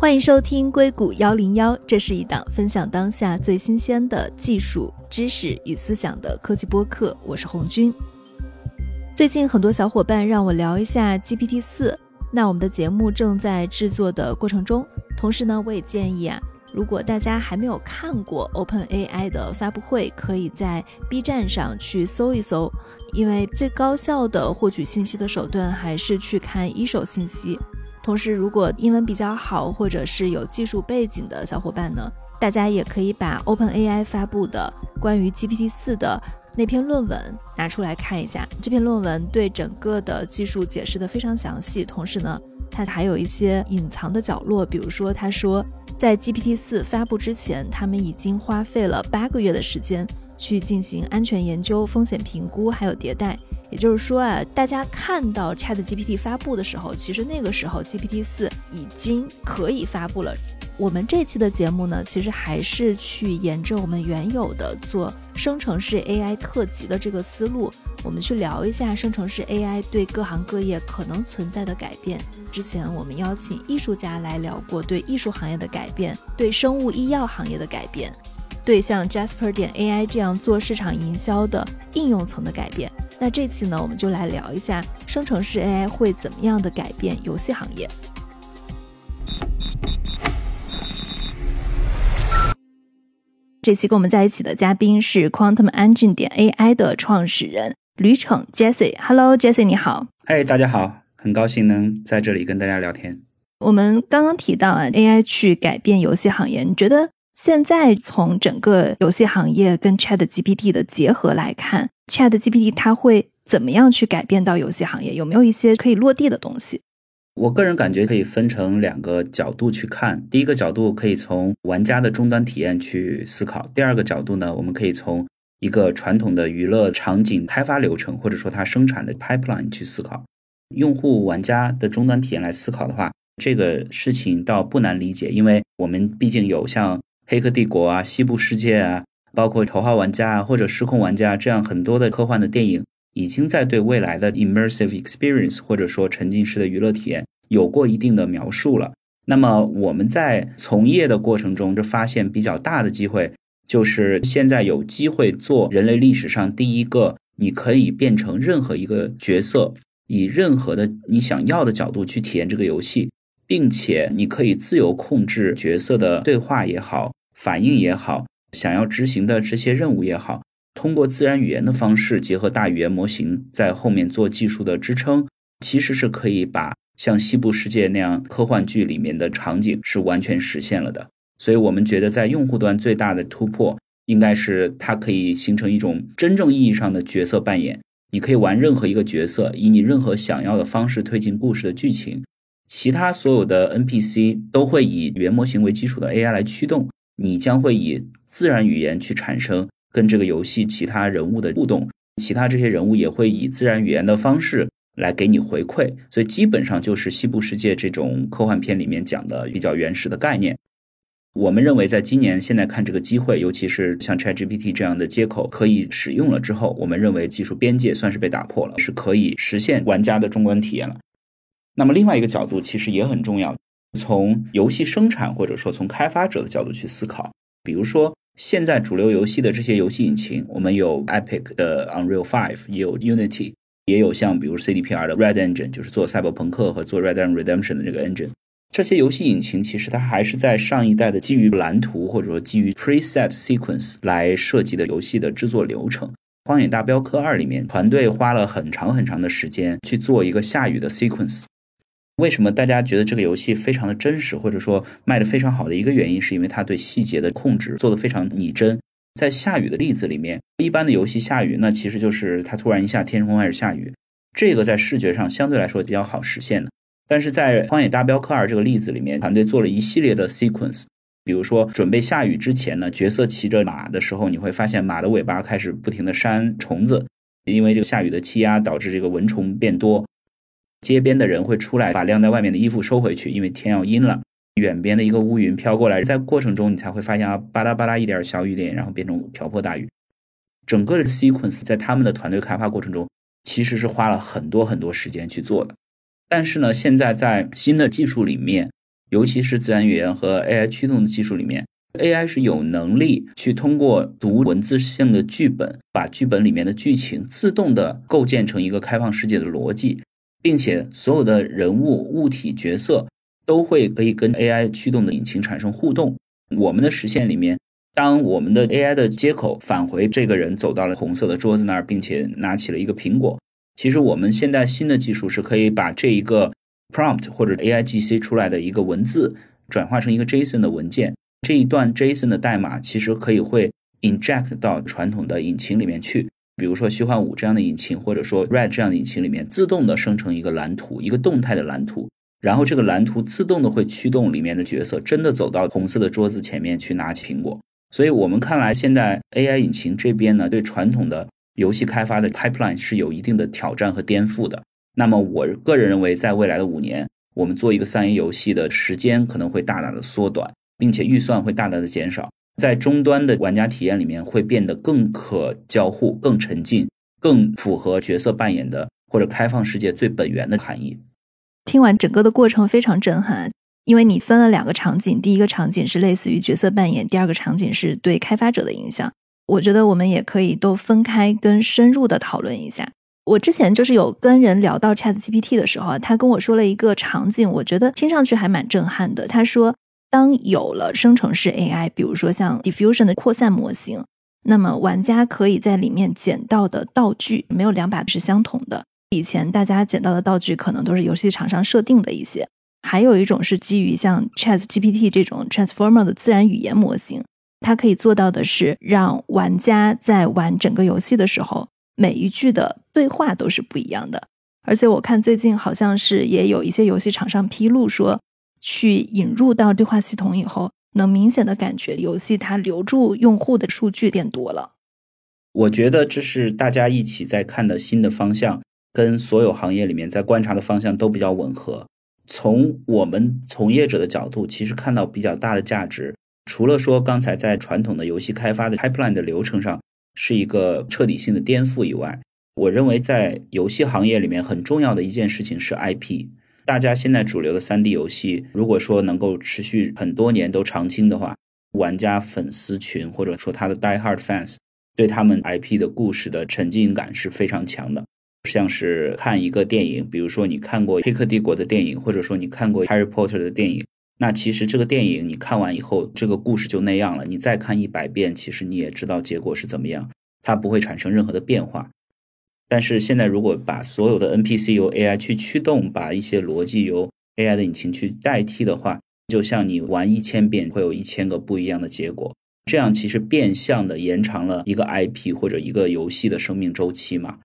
欢迎收听硅谷幺零幺，这是一档分享当下最新鲜的技术知识与思想的科技播客。我是红军。最近很多小伙伴让我聊一下 GPT 四，那我们的节目正在制作的过程中。同时呢，我也建议啊，如果大家还没有看过 OpenAI 的发布会，可以在 B 站上去搜一搜，因为最高效的获取信息的手段还是去看一手信息。同时，如果英文比较好，或者是有技术背景的小伙伴呢，大家也可以把 OpenAI 发布的关于 GPT 四的那篇论文拿出来看一下。这篇论文对整个的技术解释的非常详细，同时呢，它还有一些隐藏的角落，比如说，他说在 GPT 四发布之前，他们已经花费了八个月的时间去进行安全研究、风险评估，还有迭代。也就是说啊，大家看到 Chat GPT 发布的时候，其实那个时候 GPT 四已经可以发布了。我们这期的节目呢，其实还是去沿着我们原有的做生成式 AI 特辑的这个思路，我们去聊一下生成式 AI 对各行各业可能存在的改变。之前我们邀请艺术家来聊过对艺术行业的改变，对生物医药行业的改变，对像 Jasper 点 AI 这样做市场营销的应用层的改变。那这期呢，我们就来聊一下生成式 AI 会怎么样的改变游戏行业。这期跟我们在一起的嘉宾是 Quantum Engine 点 AI 的创始人吕骋 Jesse。Hello，Jesse，你好。嗨，大家好，很高兴能在这里跟大家聊天。我们刚刚提到啊，AI 去改变游戏行业，你觉得现在从整个游戏行业跟 Chat GPT 的结合来看？Chat GPT 它会怎么样去改变到游戏行业？有没有一些可以落地的东西？我个人感觉可以分成两个角度去看。第一个角度可以从玩家的终端体验去思考；第二个角度呢，我们可以从一个传统的娱乐场景开发流程或者说它生产的 pipeline 去思考。用户玩家的终端体验来思考的话，这个事情倒不难理解，因为我们毕竟有像《黑客帝国》啊、《西部世界》啊。包括头号玩家啊，或者失控玩家这样很多的科幻的电影，已经在对未来的 immersive experience 或者说沉浸式的娱乐体验有过一定的描述了。那么我们在从业的过程中就发现比较大的机会，就是现在有机会做人类历史上第一个，你可以变成任何一个角色，以任何的你想要的角度去体验这个游戏，并且你可以自由控制角色的对话也好，反应也好。想要执行的这些任务也好，通过自然语言的方式结合大语言模型在后面做技术的支撑，其实是可以把像西部世界那样科幻剧里面的场景是完全实现了的。所以我们觉得，在用户端最大的突破应该是它可以形成一种真正意义上的角色扮演。你可以玩任何一个角色，以你任何想要的方式推进故事的剧情，其他所有的 NPC 都会以原模型为基础的 AI 来驱动。你将会以自然语言去产生跟这个游戏其他人物的互动，其他这些人物也会以自然语言的方式来给你回馈，所以基本上就是西部世界这种科幻片里面讲的比较原始的概念。我们认为，在今年现在看这个机会，尤其是像 ChatGPT 这样的接口可以使用了之后，我们认为技术边界算是被打破了，是可以实现玩家的终观体验了。那么另外一个角度其实也很重要。从游戏生产或者说从开发者的角度去思考，比如说现在主流游戏的这些游戏引擎，我们有 Epic 的 Unreal Five，也有 Unity，也有像比如 CDPR 的 Red Engine，就是做赛博朋克和做 Red Dead Redemption 的这个 engine。这些游戏引擎其实它还是在上一代的基于蓝图或者说基于 preset sequence 来设计的游戏的制作流程。荒野大镖客二里面，团队花了很长很长的时间去做一个下雨的 sequence。为什么大家觉得这个游戏非常的真实，或者说卖的非常好的一个原因，是因为它对细节的控制做的非常拟真。在下雨的例子里面，一般的游戏下雨，那其实就是它突然一下天空开始下雨，这个在视觉上相对来说比较好实现的。但是在《荒野大镖客二》这个例子里面，团队做了一系列的 sequence，比如说准备下雨之前呢，角色骑着马的时候，你会发现马的尾巴开始不停的扇虫子，因为这个下雨的气压导致这个蚊虫变多。街边的人会出来把晾在外面的衣服收回去，因为天要阴了。远边的一个乌云飘过来，在过程中你才会发现啊，吧嗒吧嗒一点小雨点，然后变成瓢泼大雨。整个的 sequence 在他们的团队开发过程中，其实是花了很多很多时间去做的。但是呢，现在在新的技术里面，尤其是自然语言和 AI 驱动的技术里面，AI 是有能力去通过读文字性的剧本，把剧本里面的剧情自动的构建成一个开放世界的逻辑，并且所有的人物、物体、角色都会可以跟 AI 驱动的引擎产生互动。我们的实现里面，当我们的 AI 的接口返回这个人走到了红色的桌子那儿，并且拿起了一个苹果，其实我们现在新的技术是可以把这一个。prompt 或者 AI GC 出来的一个文字转化成一个 JSON 的文件，这一段 JSON 的代码其实可以会 inject 到传统的引擎里面去，比如说虚幻五这样的引擎，或者说 Red 这样的引擎里面，自动的生成一个蓝图，一个动态的蓝图，然后这个蓝图自动的会驱动里面的角色真的走到红色的桌子前面去拿起苹果。所以我们看来，现在 AI 引擎这边呢，对传统的游戏开发的 pipeline 是有一定的挑战和颠覆的。那么，我个人认为，在未来的五年，我们做一个三 A 游戏的时间可能会大大的缩短，并且预算会大大的减少，在终端的玩家体验里面会变得更可交互、更沉浸、更符合角色扮演的或者开放世界最本源的含义。听完整个的过程非常震撼，因为你分了两个场景，第一个场景是类似于角色扮演，第二个场景是对开发者的影响。我觉得我们也可以都分开跟深入的讨论一下。我之前就是有跟人聊到 Chat GPT 的时候啊，他跟我说了一个场景，我觉得听上去还蛮震撼的。他说，当有了生成式 AI，比如说像 Diffusion 的扩散模型，那么玩家可以在里面捡到的道具没有两把是相同的。以前大家捡到的道具可能都是游戏厂商设定的一些，还有一种是基于像 Chat GPT 这种 Transformer 的自然语言模型，它可以做到的是让玩家在玩整个游戏的时候。每一句的对话都是不一样的，而且我看最近好像是也有一些游戏厂商披露说，去引入到对话系统以后，能明显的感觉游戏它留住用户的数据变多了。我觉得这是大家一起在看的新的方向，跟所有行业里面在观察的方向都比较吻合。从我们从业者的角度，其实看到比较大的价值，除了说刚才在传统的游戏开发的 pipeline 的流程上。是一个彻底性的颠覆以外，我认为在游戏行业里面很重要的一件事情是 IP。大家现在主流的三 D 游戏，如果说能够持续很多年都长青的话，玩家粉丝群或者说他的 Die Hard fans 对他们 IP 的故事的沉浸感是非常强的。像是看一个电影，比如说你看过《黑客帝国》的电影，或者说你看过《Harry Potter》的电影。那其实这个电影你看完以后，这个故事就那样了。你再看一百遍，其实你也知道结果是怎么样，它不会产生任何的变化。但是现在如果把所有的 NPC 由 AI 去驱动，把一些逻辑由 AI 的引擎去代替的话，就像你玩一千遍会有一千个不一样的结果。这样其实变相的延长了一个 IP 或者一个游戏的生命周期嘛，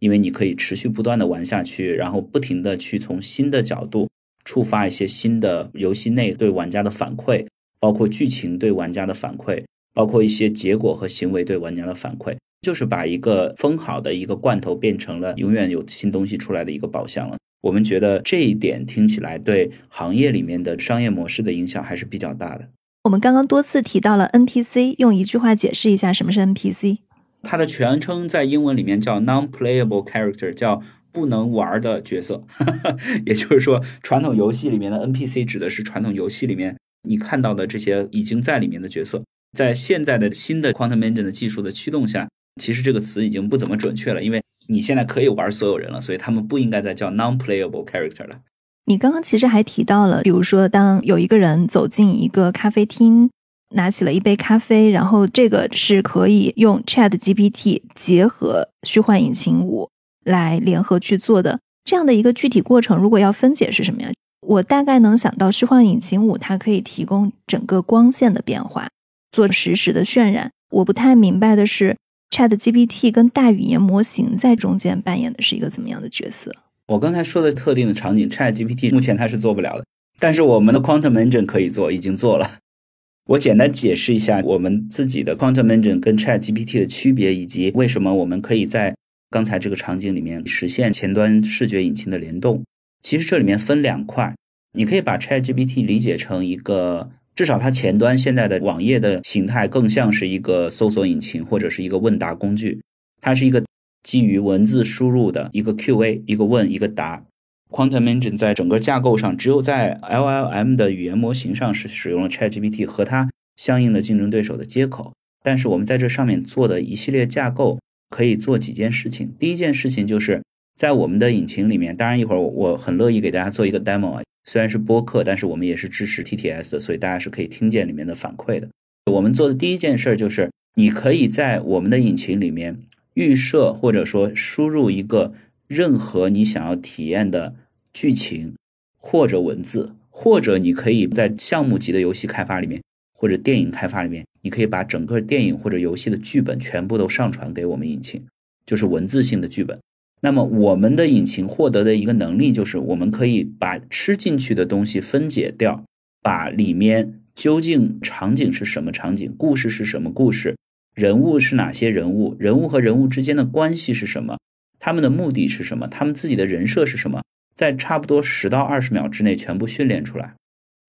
因为你可以持续不断的玩下去，然后不停的去从新的角度。触发一些新的游戏内对玩家的反馈，包括剧情对玩家的反馈，包括一些结果和行为对玩家的反馈，就是把一个封好的一个罐头变成了永远有新东西出来的一个宝箱了。我们觉得这一点听起来对行业里面的商业模式的影响还是比较大的。我们刚刚多次提到了 NPC，用一句话解释一下什么是 NPC。它的全称在英文里面叫 Non-Playable Character，叫。不能玩的角色，也就是说，传统游戏里面的 NPC 指的是传统游戏里面你看到的这些已经在里面的角色。在现在的新的 Quantum Engine 的技术的驱动下，其实这个词已经不怎么准确了，因为你现在可以玩所有人了，所以他们不应该再叫 Non-Playable Character 了。你刚刚其实还提到了，比如说，当有一个人走进一个咖啡厅，拿起了一杯咖啡，然后这个是可以用 Chat GPT 结合虚幻引擎五。来联合去做的这样的一个具体过程，如果要分解是什么呀？我大概能想到虚幻引擎五，它可以提供整个光线的变化，做实时的渲染。我不太明白的是，Chat GPT 跟大语言模型在中间扮演的是一个怎么样的角色？我刚才说的特定的场景，Chat GPT 目前它是做不了的，但是我们的 Quantum Engine 可以做，已经做了。我简单解释一下我们自己的 Quantum Engine 跟 Chat GPT 的区别，以及为什么我们可以在刚才这个场景里面实现前端视觉引擎的联动，其实这里面分两块，你可以把 ChatGPT 理解成一个，至少它前端现在的网页的形态更像是一个搜索引擎或者是一个问答工具，它是一个基于文字输入的一个 QA，一个问一个答。Quantum Engine 在整个架构上，只有在 LLM 的语言模型上是使用了 ChatGPT 和它相应的竞争对手的接口。但是我们在这上面做的一系列架构可以做几件事情。第一件事情就是在我们的引擎里面，当然一会儿我很乐意给大家做一个 demo 啊，虽然是播客，但是我们也是支持 TTS 的，所以大家是可以听见里面的反馈的。我们做的第一件事就是，你可以在我们的引擎里面预设或者说输入一个任何你想要体验的剧情或者文字，或者你可以在项目级的游戏开发里面或者电影开发里面。你可以把整个电影或者游戏的剧本全部都上传给我们引擎，就是文字性的剧本。那么我们的引擎获得的一个能力就是，我们可以把吃进去的东西分解掉，把里面究竟场景是什么场景，故事是什么故事，人物是哪些人物，人物和人物之间的关系是什么，他们的目的是什么，他们自己的人设是什么，在差不多十到二十秒之内全部训练出来，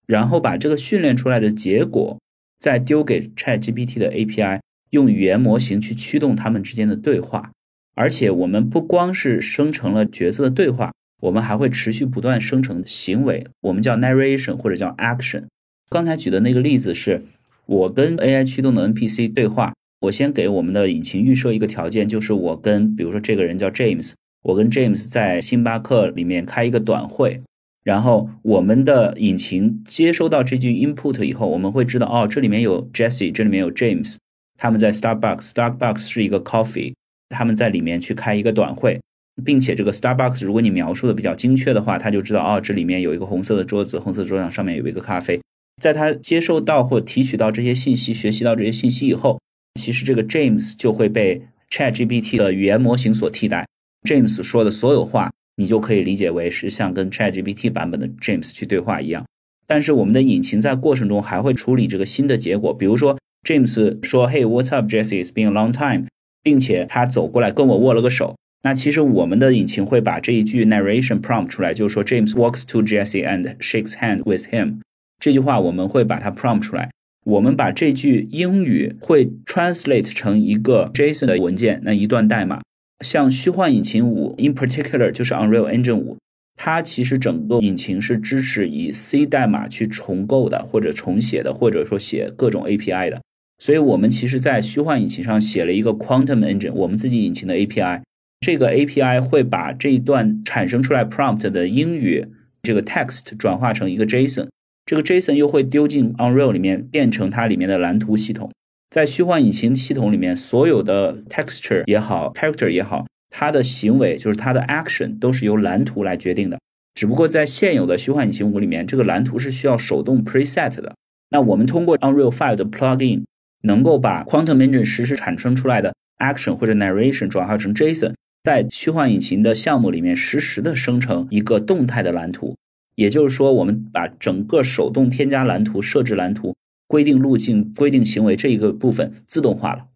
然后把这个训练出来的结果。再丢给 ChatGPT 的 API，用语言模型去驱动他们之间的对话。而且我们不光是生成了角色的对话，我们还会持续不断生成行为，我们叫 narration 或者叫 action。刚才举的那个例子是，我跟 AI 驱动的 NPC 对话，我先给我们的引擎预设一个条件，就是我跟比如说这个人叫 James，我跟 James 在星巴克里面开一个短会。然后我们的引擎接收到这句 input 以后，我们会知道哦，这里面有 Jessie，这里面有 James，他们在 Starbucks，Starbucks 是一个 coffee，他们在里面去开一个短会，并且这个 Starbucks 如果你描述的比较精确的话，他就知道哦，这里面有一个红色的桌子，红色桌上上面有一个咖啡。在他接受到或提取到这些信息、学习到这些信息以后，其实这个 James 就会被 ChatGPT 的语言模型所替代。James 说的所有话。你就可以理解为是像跟 ChatGPT 版本的 James 去对话一样，但是我们的引擎在过程中还会处理这个新的结果，比如说 James 说 Hey what's up Jesse It's been a long time，并且他走过来跟我握了个手，那其实我们的引擎会把这一句 narration prompt 出来，就是说 James walks to Jesse and shakes hand with him，这句话我们会把它 prompt 出来，我们把这句英语会 translate 成一个 JSON 的文件，那一段代码。像虚幻引擎五，in particular 就是 Unreal Engine 五，它其实整个引擎是支持以 C 代码去重构的，或者重写的，或者说写各种 API 的。所以我们其实，在虚幻引擎上写了一个 Quantum Engine，我们自己引擎的 API。这个 API 会把这一段产生出来 prompt 的英语这个 text 转化成一个 JSON，这个 JSON 又会丢进 Unreal 里面，变成它里面的蓝图系统。在虚幻引擎系统里面，所有的 texture 也好，character 也好，它的行为就是它的 action 都是由蓝图来决定的。只不过在现有的虚幻引擎五里面，这个蓝图是需要手动 preset 的。那我们通过 Unreal Five 的 plugin，能够把 Quantum Engine 实时产生出来的 action 或者 narration 转化成 JSON，在虚幻引擎的项目里面实时的生成一个动态的蓝图。也就是说，我们把整个手动添加蓝图、设置蓝图。规定路径、规定行为这一个部分自动化了，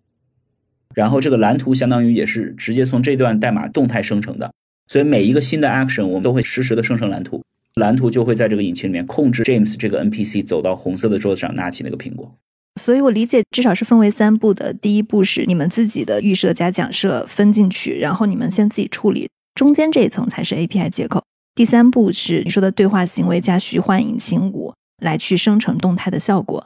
然后这个蓝图相当于也是直接从这段代码动态生成的，所以每一个新的 action 我们都会实时的生成蓝图，蓝图就会在这个引擎里面控制 James 这个 NPC 走到红色的桌子上拿起那个苹果。所以我理解至少是分为三步的，第一步是你们自己的预设加假设分进去，然后你们先自己处理，中间这一层才是 API 接口。第三步是你说的对话行为加虚幻引擎五来去生成动态的效果。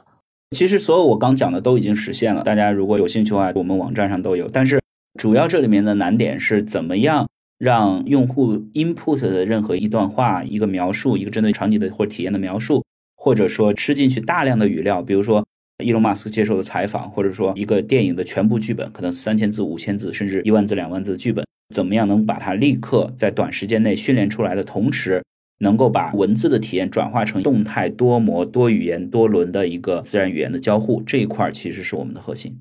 其实所有我刚讲的都已经实现了，大家如果有兴趣的话，我们网站上都有。但是主要这里面的难点是怎么样让用户 input 的任何一段话、一个描述、一个针对场景的或体验的描述，或者说吃进去大量的语料，比如说伊隆马斯克接受的采访，或者说一个电影的全部剧本，可能三千字、五千字，甚至一万字、两万字的剧本，怎么样能把它立刻在短时间内训练出来的同时。能够把文字的体验转化成动态、多模、多语言、多轮的一个自然语言的交互，这一块其实是我们的核心。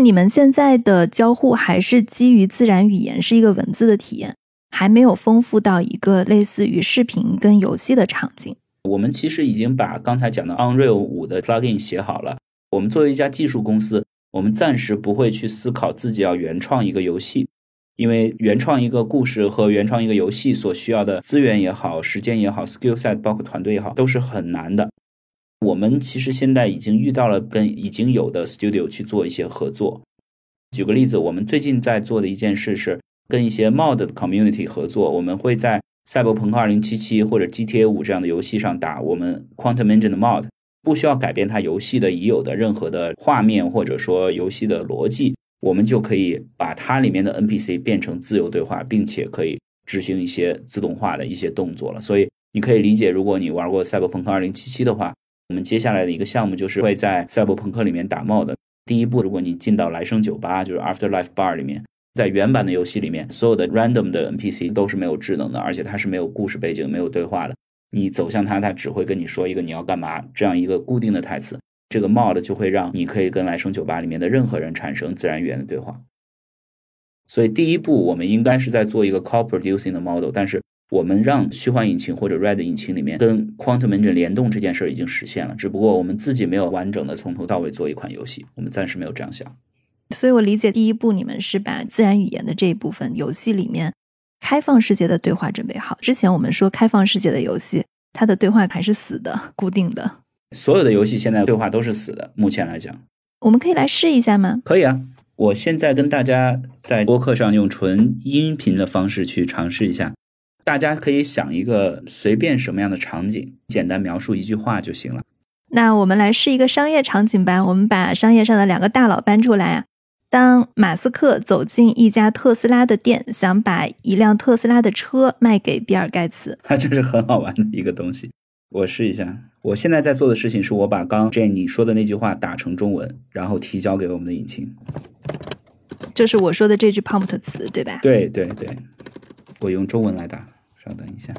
你们现在的交互还是基于自然语言，是一个文字的体验，还没有丰富到一个类似于视频跟游戏的场景。我们其实已经把刚才讲的 Unreal 五的 plugin 写好了。我们作为一家技术公司，我们暂时不会去思考自己要原创一个游戏。因为原创一个故事和原创一个游戏所需要的资源也好、时间也好、skill set 包括团队也好，都是很难的。我们其实现在已经遇到了跟已经有的 studio 去做一些合作。举个例子，我们最近在做的一件事是跟一些 mod community 合作。我们会在赛博朋克2077》或者 GTA 五这样的游戏上打我们 Quantum Engine 的 mod，不需要改变它游戏的已有的任何的画面或者说游戏的逻辑，我们就可以把它里面的 NPC 变成自由对话，并且可以执行一些自动化的一些动作了。所以你可以理解，如果你玩过《赛博朋克2077》的话，我们接下来的一个项目就是会在赛博朋克里面打 mod。第一步，如果你进到来生酒吧，就是 Afterlife Bar 里面，在原版的游戏里面，所有的 random 的 NPC 都是没有智能的，而且它是没有故事背景、没有对话的。你走向他，他只会跟你说一个你要干嘛这样一个固定的台词。这个 mod 就会让你可以跟来生酒吧里面的任何人产生自然语言的对话。所以第一步，我们应该是在做一个 co-producing 的 model，但是。我们让虚幻引擎或者 Red 引擎里面跟 Quantum Engine 联动这件事已经实现了，只不过我们自己没有完整的从头到尾做一款游戏，我们暂时没有这样想。所以我理解第一步你们是把自然语言的这一部分游戏里面开放世界的对话准备好。之前我们说开放世界的游戏，它的对话还是死的、固定的。所有的游戏现在对话都是死的，目前来讲。我们可以来试一下吗？可以啊，我现在跟大家在播客上用纯音频的方式去尝试一下。大家可以想一个随便什么样的场景，简单描述一句话就行了。那我们来试一个商业场景吧。我们把商业上的两个大佬搬出来啊。当马斯克走进一家特斯拉的店，想把一辆特斯拉的车卖给比尔盖茨，它 这是很好玩的一个东西。我试一下。我现在在做的事情是我把刚 Jane 你说的那句话打成中文，然后提交给我们的引擎。就是我说的这句 prompt 词，对吧？对对对，我用中文来打。稍等一下，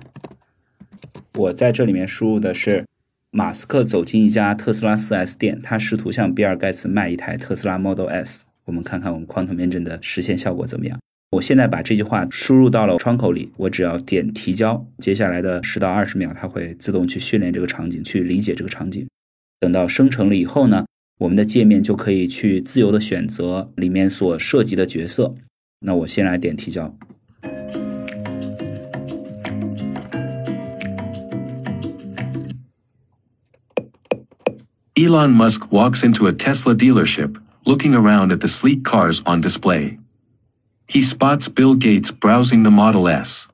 我在这里面输入的是马斯克走进一家特斯拉 4S 店，他试图向比尔盖茨卖一台特斯拉 Model S。我们看看我们 Quantum Engine 的实现效果怎么样。我现在把这句话输入到了窗口里，我只要点提交，接下来的十到二十秒，它会自动去训练这个场景，去理解这个场景。等到生成了以后呢，我们的界面就可以去自由的选择里面所涉及的角色。那我先来点提交。Elon Musk walks into a Tesla dealership, looking around at the sleek cars on display. He spots Bill Gates browsing the Model S.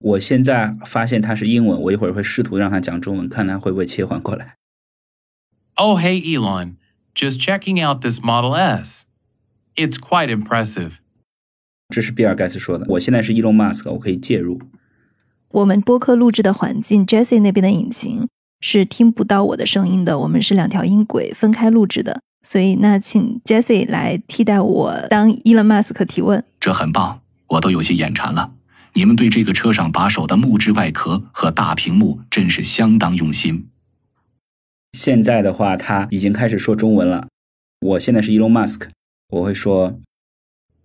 我现在发现它是英文，我一会儿会试图让它讲中文，看它会不会切换过来。Oh, hey, Elon. Just checking out this Model S. It's quite impressive. 这是比尔盖茨说的。我现在是 Elon Musk，我可以介入。我们播客录制的环境，Jesse 那边的引擎 是听不到我的声音的，我们是两条音轨分开录制的，所以那请 Jesse 来替代我当 Elon Musk 提问。这很棒，我都有些眼馋了。你们对这个车上把手的木质外壳和大屏幕真是相当用心。现在的话，他已经开始说中文了。我现在是 Elon Musk，我会说，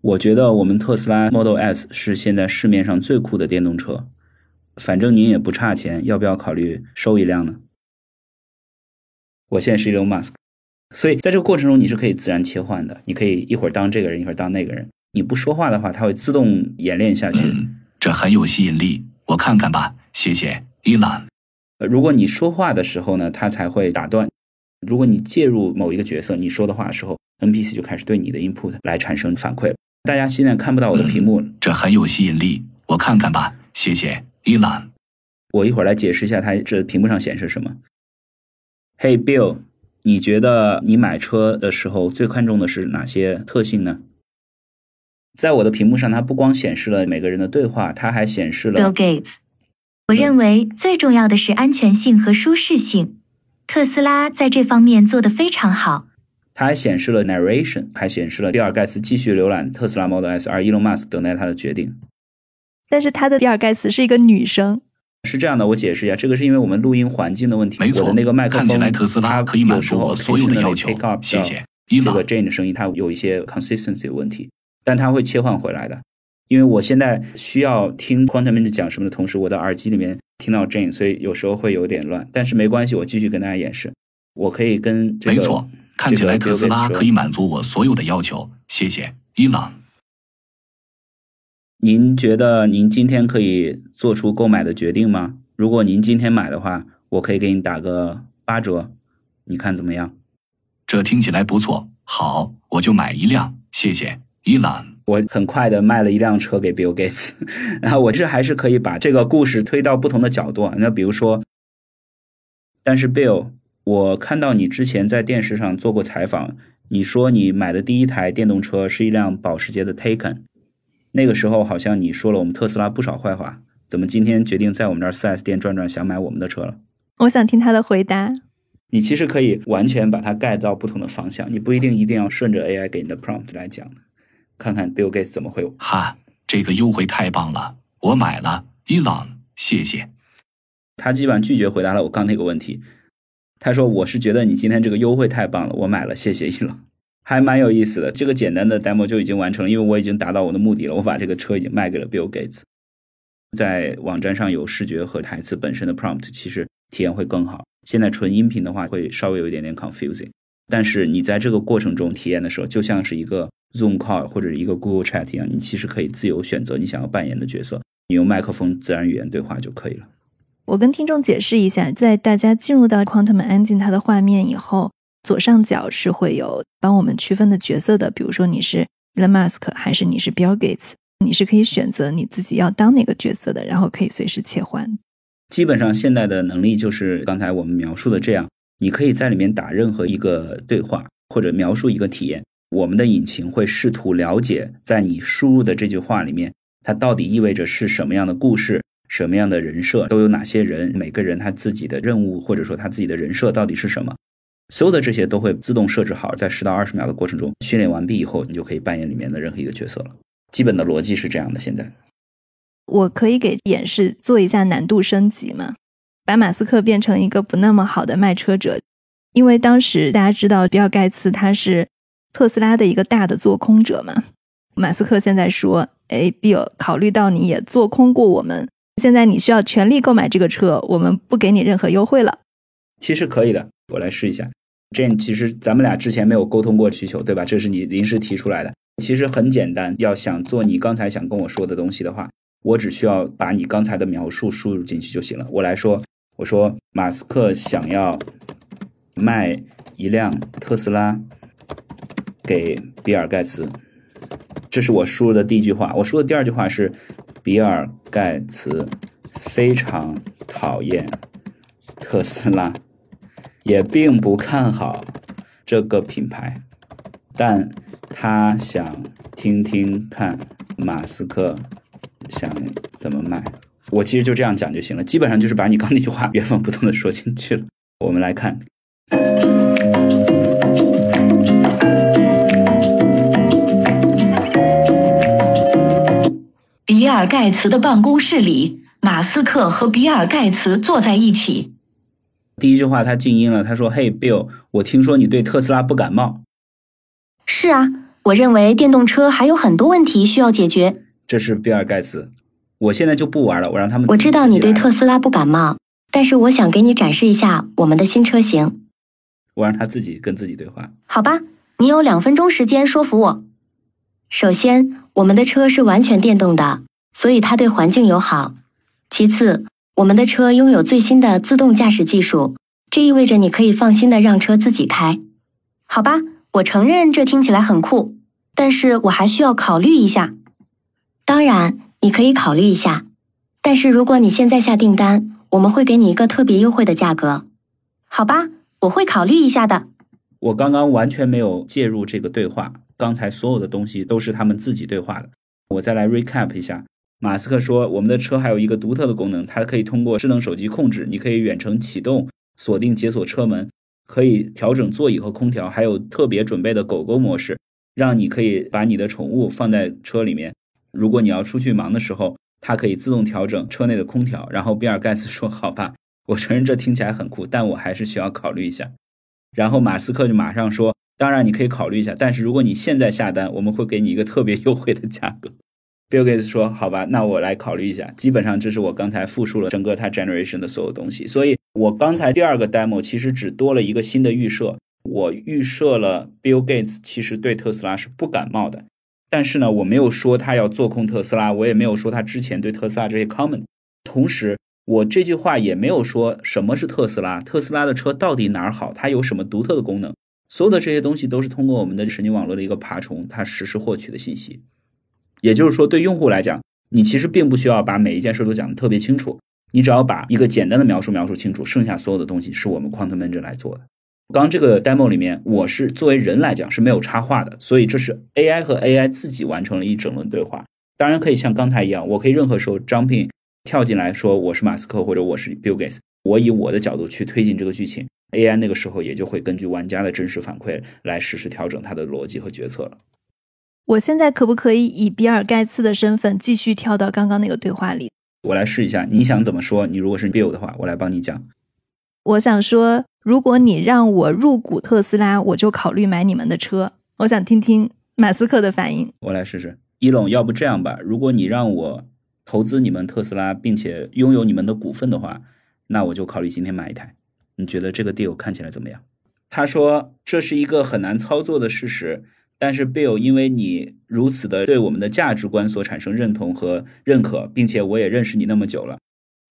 我觉得我们特斯拉 Model S 是现在市面上最酷的电动车。反正您也不差钱，要不要考虑收一辆呢？我现在是 Elon Musk，所以在这个过程中你是可以自然切换的。你可以一会儿当这个人，一会儿当那个人。你不说话的话，它会自动演练下去。这很有吸引力，我看看吧。谢谢，Elon。呃，如果你说话的时候呢，它才会打断。如果你介入某一个角色，你说的话的时候，NPC 就开始对你的 input 来产生反馈。大家现在看不到我的屏幕，这很有吸引力，我看看吧。谢谢。伊朗，我一会儿来解释一下它这屏幕上显示什么。Hey Bill，你觉得你买车的时候最看重的是哪些特性呢？在我的屏幕上，它不光显示了每个人的对话，它还显示了 Bill Gates。我认为最重要的是安全性和舒适性，特斯拉在这方面做得非常好。它还显示了 narration，还显示了比尔盖茨继续浏览特斯拉 Model S，而 Elon Musk 等待他的决定。但是他的比尔盖茨是一个女生，是这样的，我解释一下，这个是因为我们录音环境的问题。没错，那个麦克风，它可以满足我所有的要求。谢谢。这个 Jane 的声音，它有一些 consistency 问题，但它会切换回来的。因为我现在需要听 Quantum Engine 讲什么的同时，我的耳机里面听到 Jane，所以有时候会有点乱。但是没关系，我继续跟大家演示。我可以跟这个，没错，看起来特斯拉可以满足我所有的要求。谢谢，伊朗。您觉得您今天可以做出购买的决定吗？如果您今天买的话，我可以给你打个八折，你看怎么样？这听起来不错，好，我就买一辆，谢谢，伊朗。我很快的卖了一辆车给 Bill Gates，然后我这还是可以把这个故事推到不同的角度。那比如说，但是 Bill，我看到你之前在电视上做过采访，你说你买的第一台电动车是一辆保时捷的 Taycan，那个时候好像你说了我们特斯拉不少坏话，怎么今天决定在我们这儿 4S 店转转，想买我们的车了？我想听他的回答。你其实可以完全把它盖到不同的方向，你不一定一定要顺着 AI 给你的 prompt 来讲看看 Bill Gates 怎么回我。哈，这个优惠太棒了，我买了。伊朗，谢谢。他基本上拒绝回答了我刚那个问题。他说：“我是觉得你今天这个优惠太棒了，我买了，谢谢伊朗，还蛮有意思的。这个简单的 demo 就已经完成了，因为我已经达到我的目的了。我把这个车已经卖给了 Bill Gates。在网站上有视觉和台词本身的 prompt，其实体验会更好。现在纯音频的话，会稍微有一点点 confusing。但是你在这个过程中体验的时候，就像是一个 Zoom call 或者一个 Google Chat 一样，你其实可以自由选择你想要扮演的角色，你用麦克风自然语言对话就可以了。我跟听众解释一下，在大家进入到 Quantum Engine 它的画面以后，左上角是会有帮我们区分的角色的，比如说你是 Elon Musk 还是你是 Bill Gates，你是可以选择你自己要当哪个角色的，然后可以随时切换。基本上现在的能力就是刚才我们描述的这样，你可以在里面打任何一个对话或者描述一个体验，我们的引擎会试图了解在你输入的这句话里面，它到底意味着是什么样的故事。什么样的人设都有哪些人？每个人他自己的任务或者说他自己的人设到底是什么？所有的这些都会自动设置好，在十到二十秒的过程中训练完毕以后，你就可以扮演里面的任何一个角色了。基本的逻辑是这样的。现在，我可以给演示做一下难度升级吗？把马斯克变成一个不那么好的卖车者，因为当时大家知道比尔盖茨他是特斯拉的一个大的做空者嘛。马斯克现在说：“哎，比尔，考虑到你也做空过我们。”现在你需要全力购买这个车，我们不给你任何优惠了。其实可以的，我来试一下。这其实咱们俩之前没有沟通过需求，对吧？这是你临时提出来的。其实很简单，要想做你刚才想跟我说的东西的话，我只需要把你刚才的描述输入进去就行了。我来说，我说马斯克想要卖一辆特斯拉给比尔盖茨，这是我输入的第一句话。我说的第二句话是。比尔盖茨非常讨厌特斯拉，也并不看好这个品牌，但他想听听看马斯克想怎么卖。我其实就这样讲就行了，基本上就是把你刚那句话原封不动的说进去了。我们来看。比尔盖茨的办公室里，马斯克和比尔盖茨坐在一起。第一句话他静音了，他说：“嘿，Bill，我听说你对特斯拉不感冒。”是啊，我认为电动车还有很多问题需要解决。这是比尔盖茨。我现在就不玩了，我让他们。我知道你对特斯拉不感冒，但是我想给你展示一下我们的新车型。我让他自己跟自己对话。好吧，你有两分钟时间说服我。首先。我们的车是完全电动的，所以它对环境友好。其次，我们的车拥有最新的自动驾驶技术，这意味着你可以放心的让车自己开。好吧，我承认这听起来很酷，但是我还需要考虑一下。当然，你可以考虑一下，但是如果你现在下订单，我们会给你一个特别优惠的价格。好吧，我会考虑一下的。我刚刚完全没有介入这个对话。刚才所有的东西都是他们自己对话的。我再来 recap 一下。马斯克说，我们的车还有一个独特的功能，它可以通过智能手机控制，你可以远程启动、锁定、解锁车门，可以调整座椅和空调，还有特别准备的狗狗模式，让你可以把你的宠物放在车里面。如果你要出去忙的时候，它可以自动调整车内的空调。然后比尔盖茨说：“好吧，我承认这听起来很酷，但我还是需要考虑一下。”然后马斯克就马上说。当然，你可以考虑一下，但是如果你现在下单，我们会给你一个特别优惠的价格。Bill Gates 说：“好吧，那我来考虑一下。”基本上，这是我刚才复述了整个它 generation 的所有东西。所以，我刚才第二个 demo 其实只多了一个新的预设。我预设了 Bill Gates 其实对特斯拉是不感冒的，但是呢，我没有说他要做空特斯拉，我也没有说他之前对特斯拉这些 comment。同时，我这句话也没有说什么是特斯拉，特斯拉的车到底哪儿好，它有什么独特的功能。所有的这些东西都是通过我们的神经网络的一个爬虫，它实时获取的信息。也就是说，对用户来讲，你其实并不需要把每一件事都讲得特别清楚，你只要把一个简单的描述描述清楚，剩下所有的东西是我们 Quantum Engine 来做的。刚这个 demo 里面，我是作为人来讲是没有插话的，所以这是 AI 和 AI 自己完成了一整轮对话。当然可以像刚才一样，我可以任何时候 jumping 跳进来说我是马斯克或者我是 Bill Gates，我以我的角度去推进这个剧情，AI 那个时候也就会根据玩家的真实反馈来实时调整它的逻辑和决策了。我现在可不可以以比尔盖茨的身份继续跳到刚刚那个对话里？我来试一下，你想怎么说？你如果是 Bill 的话，我来帮你讲。我想说，如果你让我入股特斯拉，我就考虑买你们的车。我想听听马斯克的反应。我来试试，伊隆，要不这样吧？如果你让我投资你们特斯拉，并且拥有你们的股份的话，那我就考虑今天买一台。你觉得这个 deal 看起来怎么样？他说这是一个很难操作的事实，但是 Bill，因为你如此的对我们的价值观所产生认同和认可，并且我也认识你那么久了。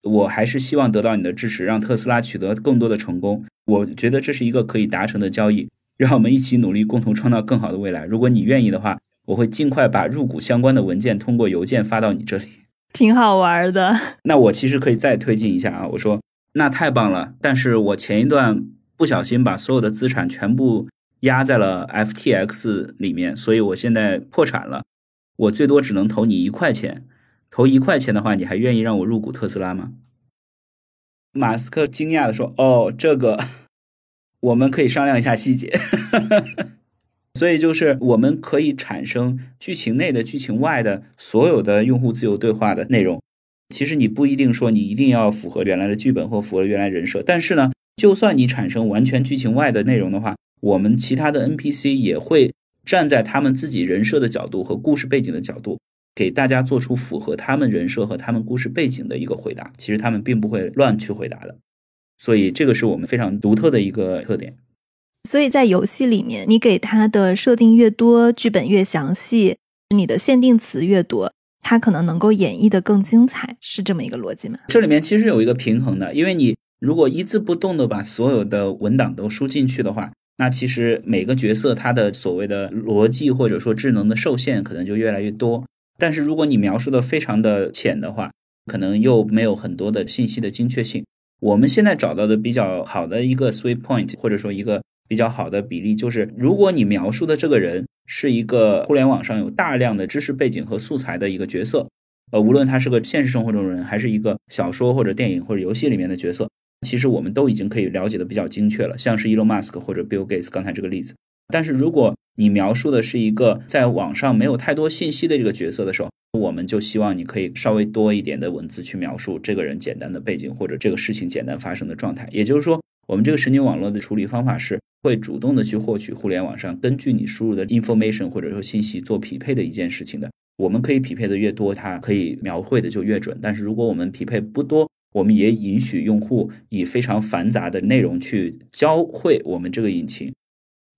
我还是希望得到你的支持，让特斯拉取得更多的成功。我觉得这是一个可以达成的交易，让我们一起努力，共同创造更好的未来。如果你愿意的话，我会尽快把入股相关的文件通过邮件发到你这里。挺好玩的。那我其实可以再推进一下啊，我说那太棒了，但是我前一段不小心把所有的资产全部压在了 FTX 里面，所以我现在破产了，我最多只能投你一块钱。投一块钱的话，你还愿意让我入股特斯拉吗？马斯克惊讶的说：“哦，这个我们可以商量一下细节。所以就是我们可以产生剧情内的、剧情外的所有的用户自由对话的内容。其实你不一定说你一定要符合原来的剧本或符合原来人设，但是呢，就算你产生完全剧情外的内容的话，我们其他的 NPC 也会站在他们自己人设的角度和故事背景的角度。”给大家做出符合他们人设和他们故事背景的一个回答，其实他们并不会乱去回答的，所以这个是我们非常独特的一个特点。所以在游戏里面，你给他的设定越多，剧本越详细，你的限定词越多，他可能能够演绎的更精彩，是这么一个逻辑吗？这里面其实有一个平衡的，因为你如果一字不动的把所有的文档都输进去的话，那其实每个角色他的所谓的逻辑或者说智能的受限可能就越来越多。但是如果你描述的非常的浅的话，可能又没有很多的信息的精确性。我们现在找到的比较好的一个 sweet point，或者说一个比较好的比例，就是如果你描述的这个人是一个互联网上有大量的知识背景和素材的一个角色，呃，无论他是个现实生活中人，还是一个小说或者电影或者游戏里面的角色，其实我们都已经可以了解的比较精确了。像是 Elon Musk 或者 Bill Gates 刚才这个例子。但是如果你描述的是一个在网上没有太多信息的这个角色的时候，我们就希望你可以稍微多一点的文字去描述这个人简单的背景或者这个事情简单发生的状态。也就是说，我们这个神经网络的处理方法是会主动的去获取互联网上根据你输入的 information 或者说信息做匹配的一件事情的。我们可以匹配的越多，它可以描绘的就越准。但是如果我们匹配不多，我们也允许用户以非常繁杂的内容去教会我们这个引擎。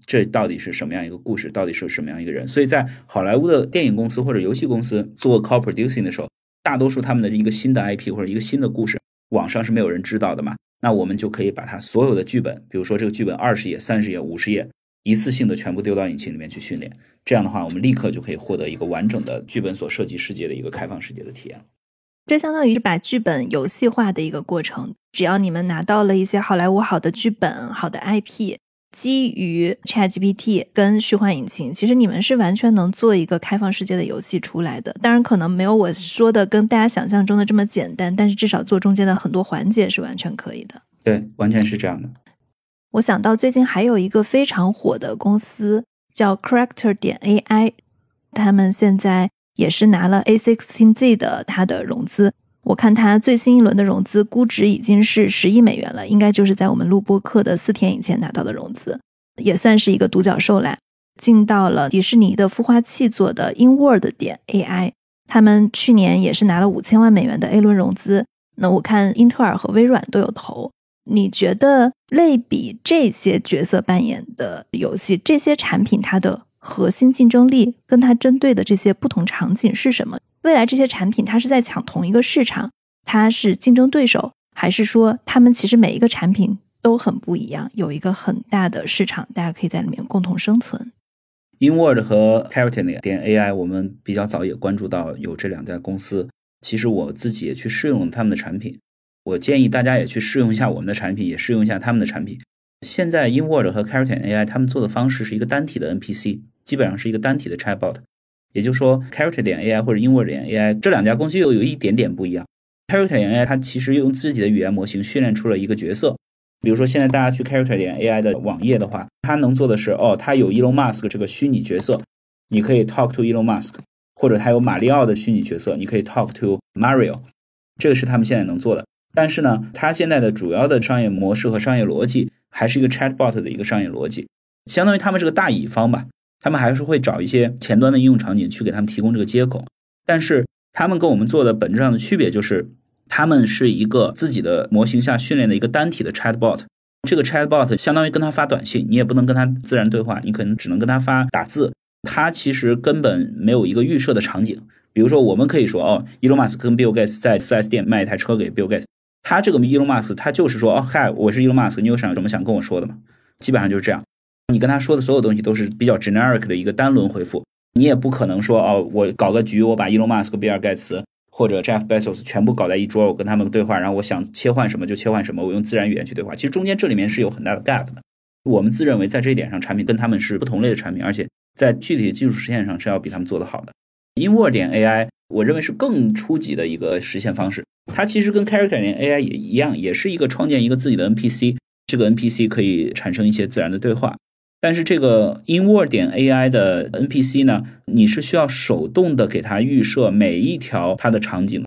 这到底是什么样一个故事？到底是什么样一个人？所以在好莱坞的电影公司或者游戏公司做 co-producing 的时候，大多数他们的一个新的 IP 或者一个新的故事，网上是没有人知道的嘛？那我们就可以把它所有的剧本，比如说这个剧本二十页、三十页、五十页，一次性的全部丢到引擎里面去训练。这样的话，我们立刻就可以获得一个完整的剧本所设计世界的一个开放世界的体验了。这相当于是把剧本游戏化的一个过程。只要你们拿到了一些好莱坞好的剧本、好的 IP。基于 ChatGPT 跟虚幻引擎，其实你们是完全能做一个开放世界的游戏出来的。当然，可能没有我说的跟大家想象中的这么简单，但是至少做中间的很多环节是完全可以的。对，完全是这样的。我想到最近还有一个非常火的公司叫 Character 点 AI，他们现在也是拿了 A16Z 的它的融资。我看它最新一轮的融资估值已经是十亿美元了，应该就是在我们录播课的四天以前拿到的融资，也算是一个独角兽啦。进到了迪士尼的孵化器做的 InWorld 点 AI，他们去年也是拿了五千万美元的 A 轮融资。那我看英特尔和微软都有投。你觉得类比这些角色扮演的游戏，这些产品它的核心竞争力跟它针对的这些不同场景是什么？未来这些产品，它是在抢同一个市场，它是竞争对手，还是说他们其实每一个产品都很不一样，有一个很大的市场，大家可以在里面共同生存？InWord 和 Character 点 AI，我们比较早也关注到有这两家公司。其实我自己也去试用了他们的产品，我建议大家也去试用一下我们的产品，也试用一下他们的产品。现在 InWord 和 Character AI 他们做的方式是一个单体的 NPC，基本上是一个单体的 Chatbot。也就是说，Character 点 AI 或者 InWord 点 AI 这两家公司又有一点点不一样。Character 点 AI 它其实用自己的语言模型训练出了一个角色。比如说，现在大家去 Character 点 AI 的网页的话，它能做的是，哦，它有 Elon Musk 这个虚拟角色，你可以 talk to Elon Musk，或者它有马里奥的虚拟角色，你可以 talk to Mario，这个是他们现在能做的。但是呢，它现在的主要的商业模式和商业逻辑还是一个 Chatbot 的一个商业逻辑，相当于他们是个大乙方吧，他们还是会找一些前端的应用场景去给他们提供这个接口。但是他们跟我们做的本质上的区别就是。他们是一个自己的模型下训练的一个单体的 chatbot，这个 chatbot 相当于跟他发短信，你也不能跟他自然对话，你可能只能跟他发打字。他其实根本没有一个预设的场景。比如说，我们可以说，哦，Elon Musk 跟 Bill Gates 在 4S 店卖一台车给 Bill Gates，他这个 Elon Musk 他就是说，哦，嗨，我是 Elon Musk，你有什么想跟我说的吗？基本上就是这样。你跟他说的所有东西都是比较 generic 的一个单轮回复，你也不可能说，哦，我搞个局，我把 Elon Musk、比尔盖茨。或者 Jeff Bezos 全部搞在一桌，我跟他们对话，然后我想切换什么就切换什么，我用自然语言去对话。其实中间这里面是有很大的 gap 的。我们自认为在这一点上，产品跟他们是不同类的产品，而且在具体的技术实现上是要比他们做得好的。InWord 点 AI，我认为是更初级的一个实现方式。它其实跟 Character 点 AI 也一样，也是一个创建一个自己的 NPC，这个 NPC 可以产生一些自然的对话。但是这个 InWord 点 AI 的 NPC 呢，你是需要手动的给它预设每一条它的场景。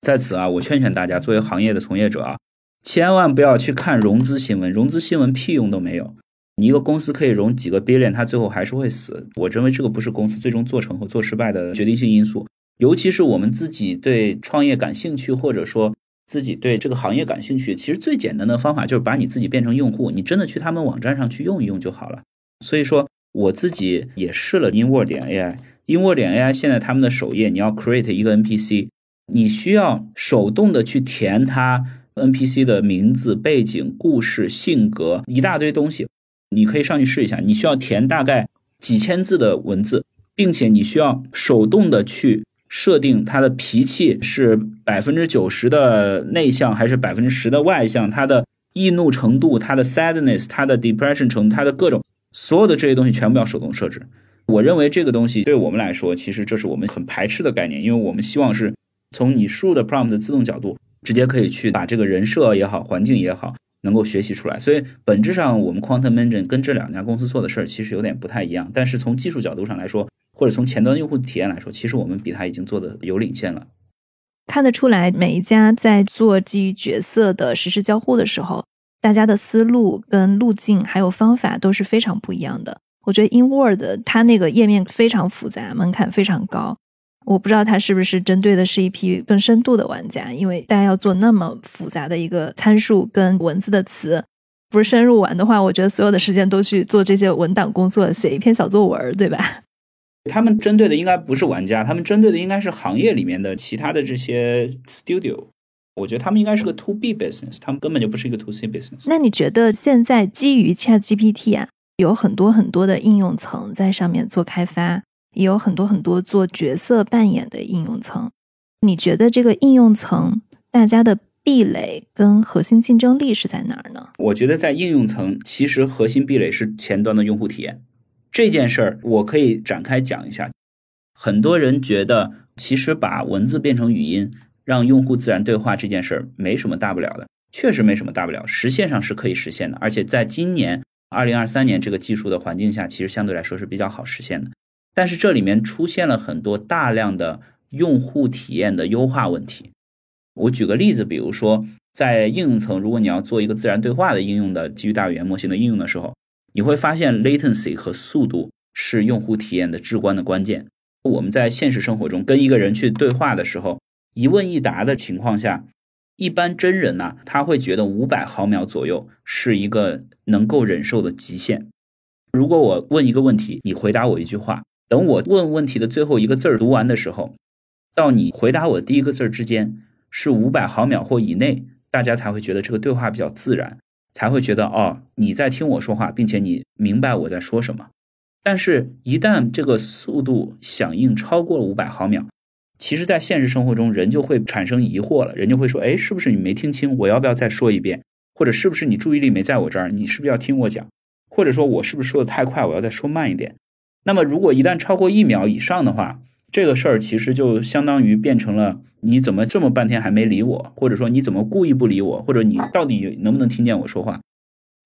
在此啊，我劝劝大家，作为行业的从业者啊，千万不要去看融资新闻，融资新闻屁用都没有。你一个公司可以融几个 billion，它最后还是会死。我认为这个不是公司最终做成和做失败的决定性因素。尤其是我们自己对创业感兴趣，或者说自己对这个行业感兴趣，其实最简单的方法就是把你自己变成用户，你真的去他们网站上去用一用就好了。所以说，我自己也试了 Inward 点 AI。Inward 点 AI 现在他们的首页，你要 create 一个 NPC，你需要手动的去填它 NPC 的名字、背景、故事、性格一大堆东西，你可以上去试一下。你需要填大概几千字的文字，并且你需要手动的去设定它的脾气是百分之九十的内向还是百分之十的外向，它的易怒程度、它的 sadness、它的 depression 程度、它的各种。所有的这些东西全部要手动设置。我认为这个东西对我们来说，其实这是我们很排斥的概念，因为我们希望是从你输入的 prompt 的自动角度，直接可以去把这个人设也好、环境也好，能够学习出来。所以本质上，我们 Quantum Engine 跟这两家公司做的事儿其实有点不太一样。但是从技术角度上来说，或者从前端用户体验来说，其实我们比它已经做的有领先了。看得出来，每一家在做基于角色的实时交互的时候。大家的思路跟路径还有方法都是非常不一样的。我觉得 InWord 它那个页面非常复杂，门槛非常高。我不知道它是不是针对的是一批更深度的玩家，因为大家要做那么复杂的一个参数跟文字的词，不是深入玩的话，我觉得所有的时间都去做这些文档工作，写一篇小作文，对吧？他们针对的应该不是玩家，他们针对的应该是行业里面的其他的这些 studio。我觉得他们应该是个 to B business，他们根本就不是一个 to C business。那你觉得现在基于 Chat GPT 啊，有很多很多的应用层在上面做开发，也有很多很多做角色扮演的应用层。你觉得这个应用层大家的壁垒跟核心竞争力是在哪儿呢？我觉得在应用层，其实核心壁垒是前端的用户体验。这件事儿我可以展开讲一下。很多人觉得，其实把文字变成语音。让用户自然对话这件事儿没什么大不了的，确实没什么大不了，实现上是可以实现的，而且在今年二零二三年这个技术的环境下，其实相对来说是比较好实现的。但是这里面出现了很多大量的用户体验的优化问题。我举个例子，比如说在应用层，如果你要做一个自然对话的应用的基于大语言模型的应用的时候，你会发现 latency 和速度是用户体验的至关的关键。我们在现实生活中跟一个人去对话的时候。一问一答的情况下，一般真人呢，他会觉得五百毫秒左右是一个能够忍受的极限。如果我问一个问题，你回答我一句话，等我问问题的最后一个字儿读完的时候，到你回答我第一个字儿之间是五百毫秒或以内，大家才会觉得这个对话比较自然，才会觉得哦你在听我说话，并且你明白我在说什么。但是，一旦这个速度响应超过了五百毫秒，其实，在现实生活中，人就会产生疑惑了，人就会说：“哎，是不是你没听清？我要不要再说一遍？或者是不是你注意力没在我这儿？你是不是要听我讲？或者说，我是不是说的太快？我要再说慢一点？”那么，如果一旦超过一秒以上的话，这个事儿其实就相当于变成了你怎么这么半天还没理我，或者说你怎么故意不理我，或者你到底能不能听见我说话？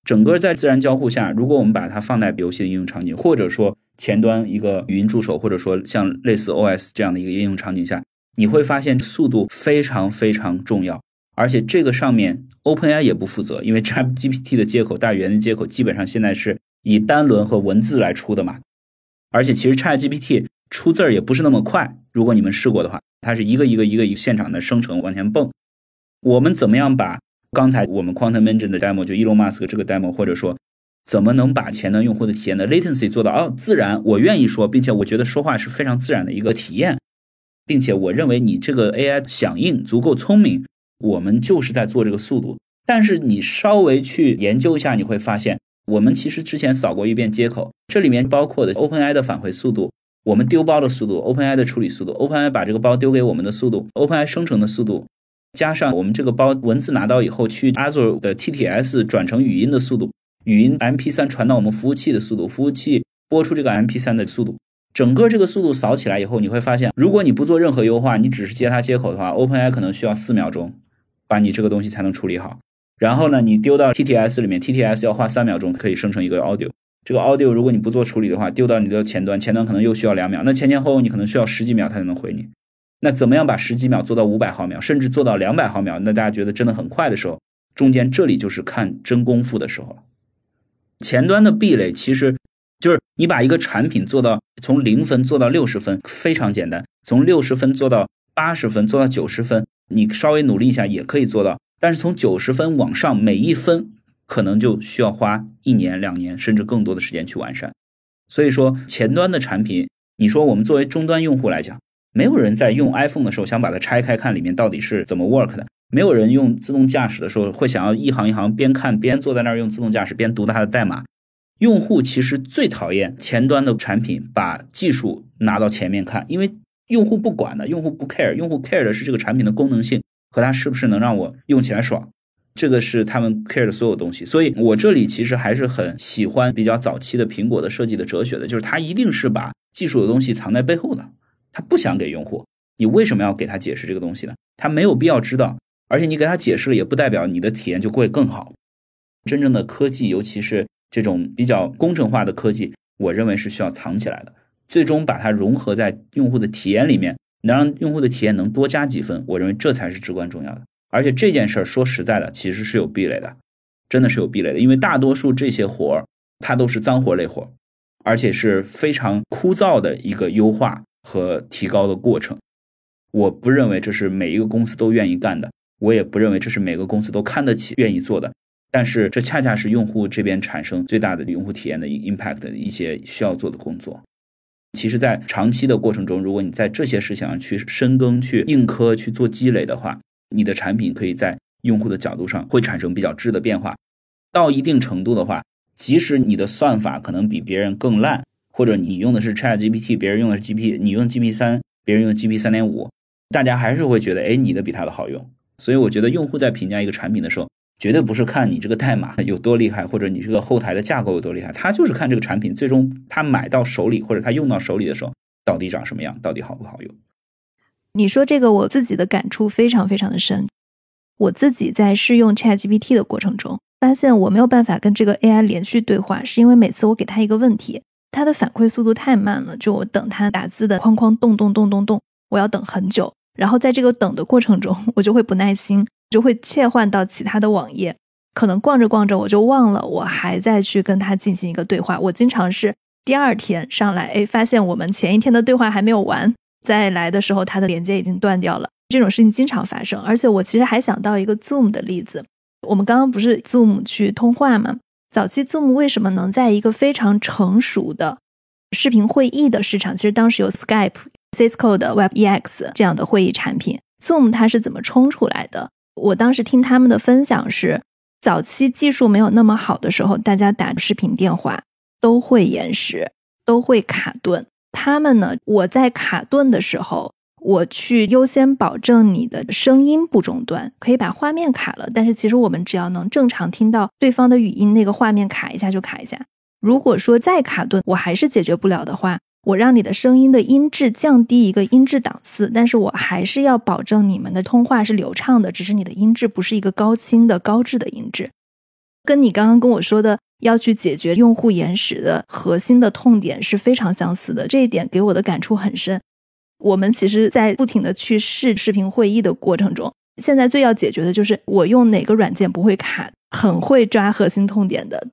整个在自然交互下，如果我们把它放在游戏的应用场景，或者说前端一个语音助手，或者说像类似 OS 这样的一个应用场景下，你会发现速度非常非常重要。而且这个上面 OpenAI 也不负责，因为 ChatGPT 的接口、大语言的接口基本上现在是以单轮和文字来出的嘛。而且其实 ChatGPT 出字儿也不是那么快，如果你们试过的话，它是一个一个一个一个现场的生成往前蹦。我们怎么样把？刚才我们 Quantum Engine 的 demo 就 Elon Musk 这个 demo，或者说怎么能把前端用户的体验的 latency 做到哦自然，我愿意说，并且我觉得说话是非常自然的一个体验，并且我认为你这个 AI 响应足够聪明，我们就是在做这个速度。但是你稍微去研究一下，你会发现，我们其实之前扫过一遍接口，这里面包括的 OpenAI 的返回速度，我们丢包的速度，OpenAI 的处理速度，OpenAI 把这个包丢给我们的速度，OpenAI 生成的速度。加上我们这个包文字拿到以后，去 Azure 的 TTS 转成语音的速度，语音 MP3 传到我们服务器的速度，服务器播出这个 MP3 的速度，整个这个速度扫起来以后，你会发现，如果你不做任何优化，你只是接它接口的话，OpenAI 可能需要四秒钟把你这个东西才能处理好。然后呢，你丢到 TTS 里面，TTS 要花三秒钟可以生成一个 audio。这个 audio 如果你不做处理的话，丢到你的前端，前端可能又需要两秒，那前前后后你可能需要十几秒它才能回你。那怎么样把十几秒做到五百毫秒，甚至做到两百毫秒？那大家觉得真的很快的时候，中间这里就是看真功夫的时候了。前端的壁垒其实就是你把一个产品做到从零分做到六十分非常简单，从六十分做到八十分，做到九十分，你稍微努力一下也可以做到。但是从九十分往上，每一分可能就需要花一年、两年，甚至更多的时间去完善。所以说，前端的产品，你说我们作为终端用户来讲。没有人在用 iPhone 的时候想把它拆开看里面到底是怎么 work 的。没有人用自动驾驶的时候会想要一行一行边看边坐在那儿用自动驾驶边读它的代码。用户其实最讨厌前端的产品把技术拿到前面看，因为用户不管的，用户不 care，用户 care 的是这个产品的功能性和它是不是能让我用起来爽，这个是他们 care 的所有东西。所以我这里其实还是很喜欢比较早期的苹果的设计的哲学的，就是它一定是把技术的东西藏在背后的。他不想给用户，你为什么要给他解释这个东西呢？他没有必要知道，而且你给他解释了，也不代表你的体验就会更好。真正的科技，尤其是这种比较工程化的科技，我认为是需要藏起来的。最终把它融合在用户的体验里面，能让用户的体验能多加几分，我认为这才是至关重要的。而且这件事儿说实在的，其实是有壁垒的，真的是有壁垒的，因为大多数这些活儿，它都是脏活累活，而且是非常枯燥的一个优化。和提高的过程，我不认为这是每一个公司都愿意干的，我也不认为这是每个公司都看得起、愿意做的。但是这恰恰是用户这边产生最大的用户体验的 impact 的一些需要做的工作。其实，在长期的过程中，如果你在这些事情上去深耕、去硬磕、去做积累的话，你的产品可以在用户的角度上会产生比较质的变化。到一定程度的话，即使你的算法可能比别人更烂。或者你用的是 Chat GPT，别人用的是 GP，你用 GP 三，别人用 GP 三点五，大家还是会觉得，哎，你的比他的好用。所以我觉得用户在评价一个产品的时候，绝对不是看你这个代码 有多厉害，或者你这个后台的架构有多厉害，他就是看这个产品最终他买到手里或者他用到手里的时候，到底长什么样，到底好不好用。你说这个，我自己的感触非常非常的深。我自己在试用 Chat GPT 的过程中，发现我没有办法跟这个 AI 连续对话，是因为每次我给他一个问题。他的反馈速度太慢了，就我等他打字的框框动动动动动，我要等很久。然后在这个等的过程中，我就会不耐心，就会切换到其他的网页。可能逛着逛着，我就忘了我还在去跟他进行一个对话。我经常是第二天上来，哎，发现我们前一天的对话还没有完，再来的时候它的连接已经断掉了。这种事情经常发生。而且我其实还想到一个 Zoom 的例子，我们刚刚不是 Zoom 去通话吗？早期 Zoom 为什么能在一个非常成熟的视频会议的市场？其实当时有 Skype、Cisco 的 WebEx 这样的会议产品，Zoom 它是怎么冲出来的？我当时听他们的分享是，早期技术没有那么好的时候，大家打视频电话都会延时，都会卡顿。他们呢，我在卡顿的时候，我去优先保证你的声音不中断，可以把画面卡了。但是其实我们只要能正常听到对方的语音，那个画面卡一下就卡一下。如果说再卡顿，我还是解决不了的话，我让你的声音的音质降低一个音质档次，但是我还是要保证你们的通话是流畅的，只是你的音质不是一个高清的高质的音质。跟你刚刚跟我说的要去解决用户延时的核心的痛点是非常相似的，这一点给我的感触很深。我们其实，在不停的去试视频会议的过程中，现在最要解决的就是我用哪个软件不会卡，很会抓核心痛点的。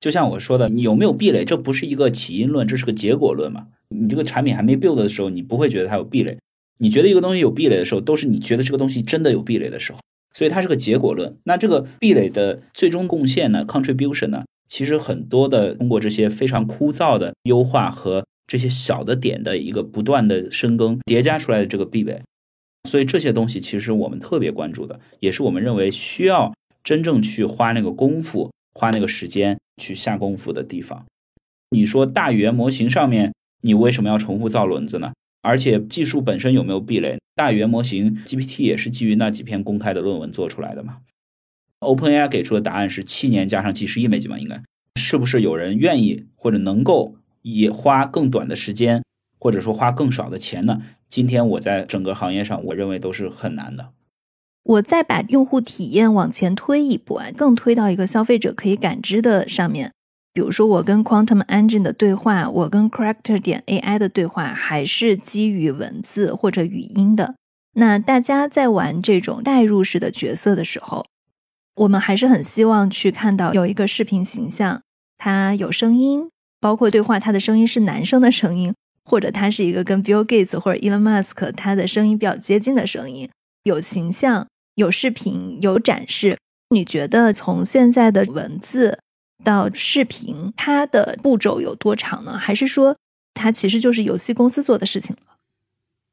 就像我说的，你有没有壁垒，这不是一个起因论，这是个结果论嘛？你这个产品还没 build 的时候，你不会觉得它有壁垒。你觉得一个东西有壁垒的时候，都是你觉得这个东西真的有壁垒的时候。所以它是个结果论。那这个壁垒的最终贡献呢？contribution 呢？其实很多的通过这些非常枯燥的优化和这些小的点的一个不断的深耕叠加出来的这个壁垒。所以这些东西其实我们特别关注的，也是我们认为需要真正去花那个功夫、花那个时间去下功夫的地方。你说大语言模型上面，你为什么要重复造轮子呢？而且技术本身有没有壁垒？大语言模型 GPT 也是基于那几篇公开的论文做出来的嘛？OpenAI 给出的答案是七年加上几十亿美金吧？应该是不是有人愿意或者能够以花更短的时间，或者说花更少的钱呢？今天我在整个行业上，我认为都是很难的。我再把用户体验往前推一步啊，更推到一个消费者可以感知的上面。比如说，我跟 Quantum Engine 的对话，我跟 Character 点 AI 的对话，还是基于文字或者语音的。那大家在玩这种代入式的角色的时候，我们还是很希望去看到有一个视频形象，它有声音，包括对话，它的声音是男生的声音，或者它是一个跟 Bill Gates 或者 Elon Musk 他的声音比较接近的声音，有形象，有视频，有展示。你觉得从现在的文字？到视频，它的步骤有多长呢？还是说它其实就是游戏公司做的事情了？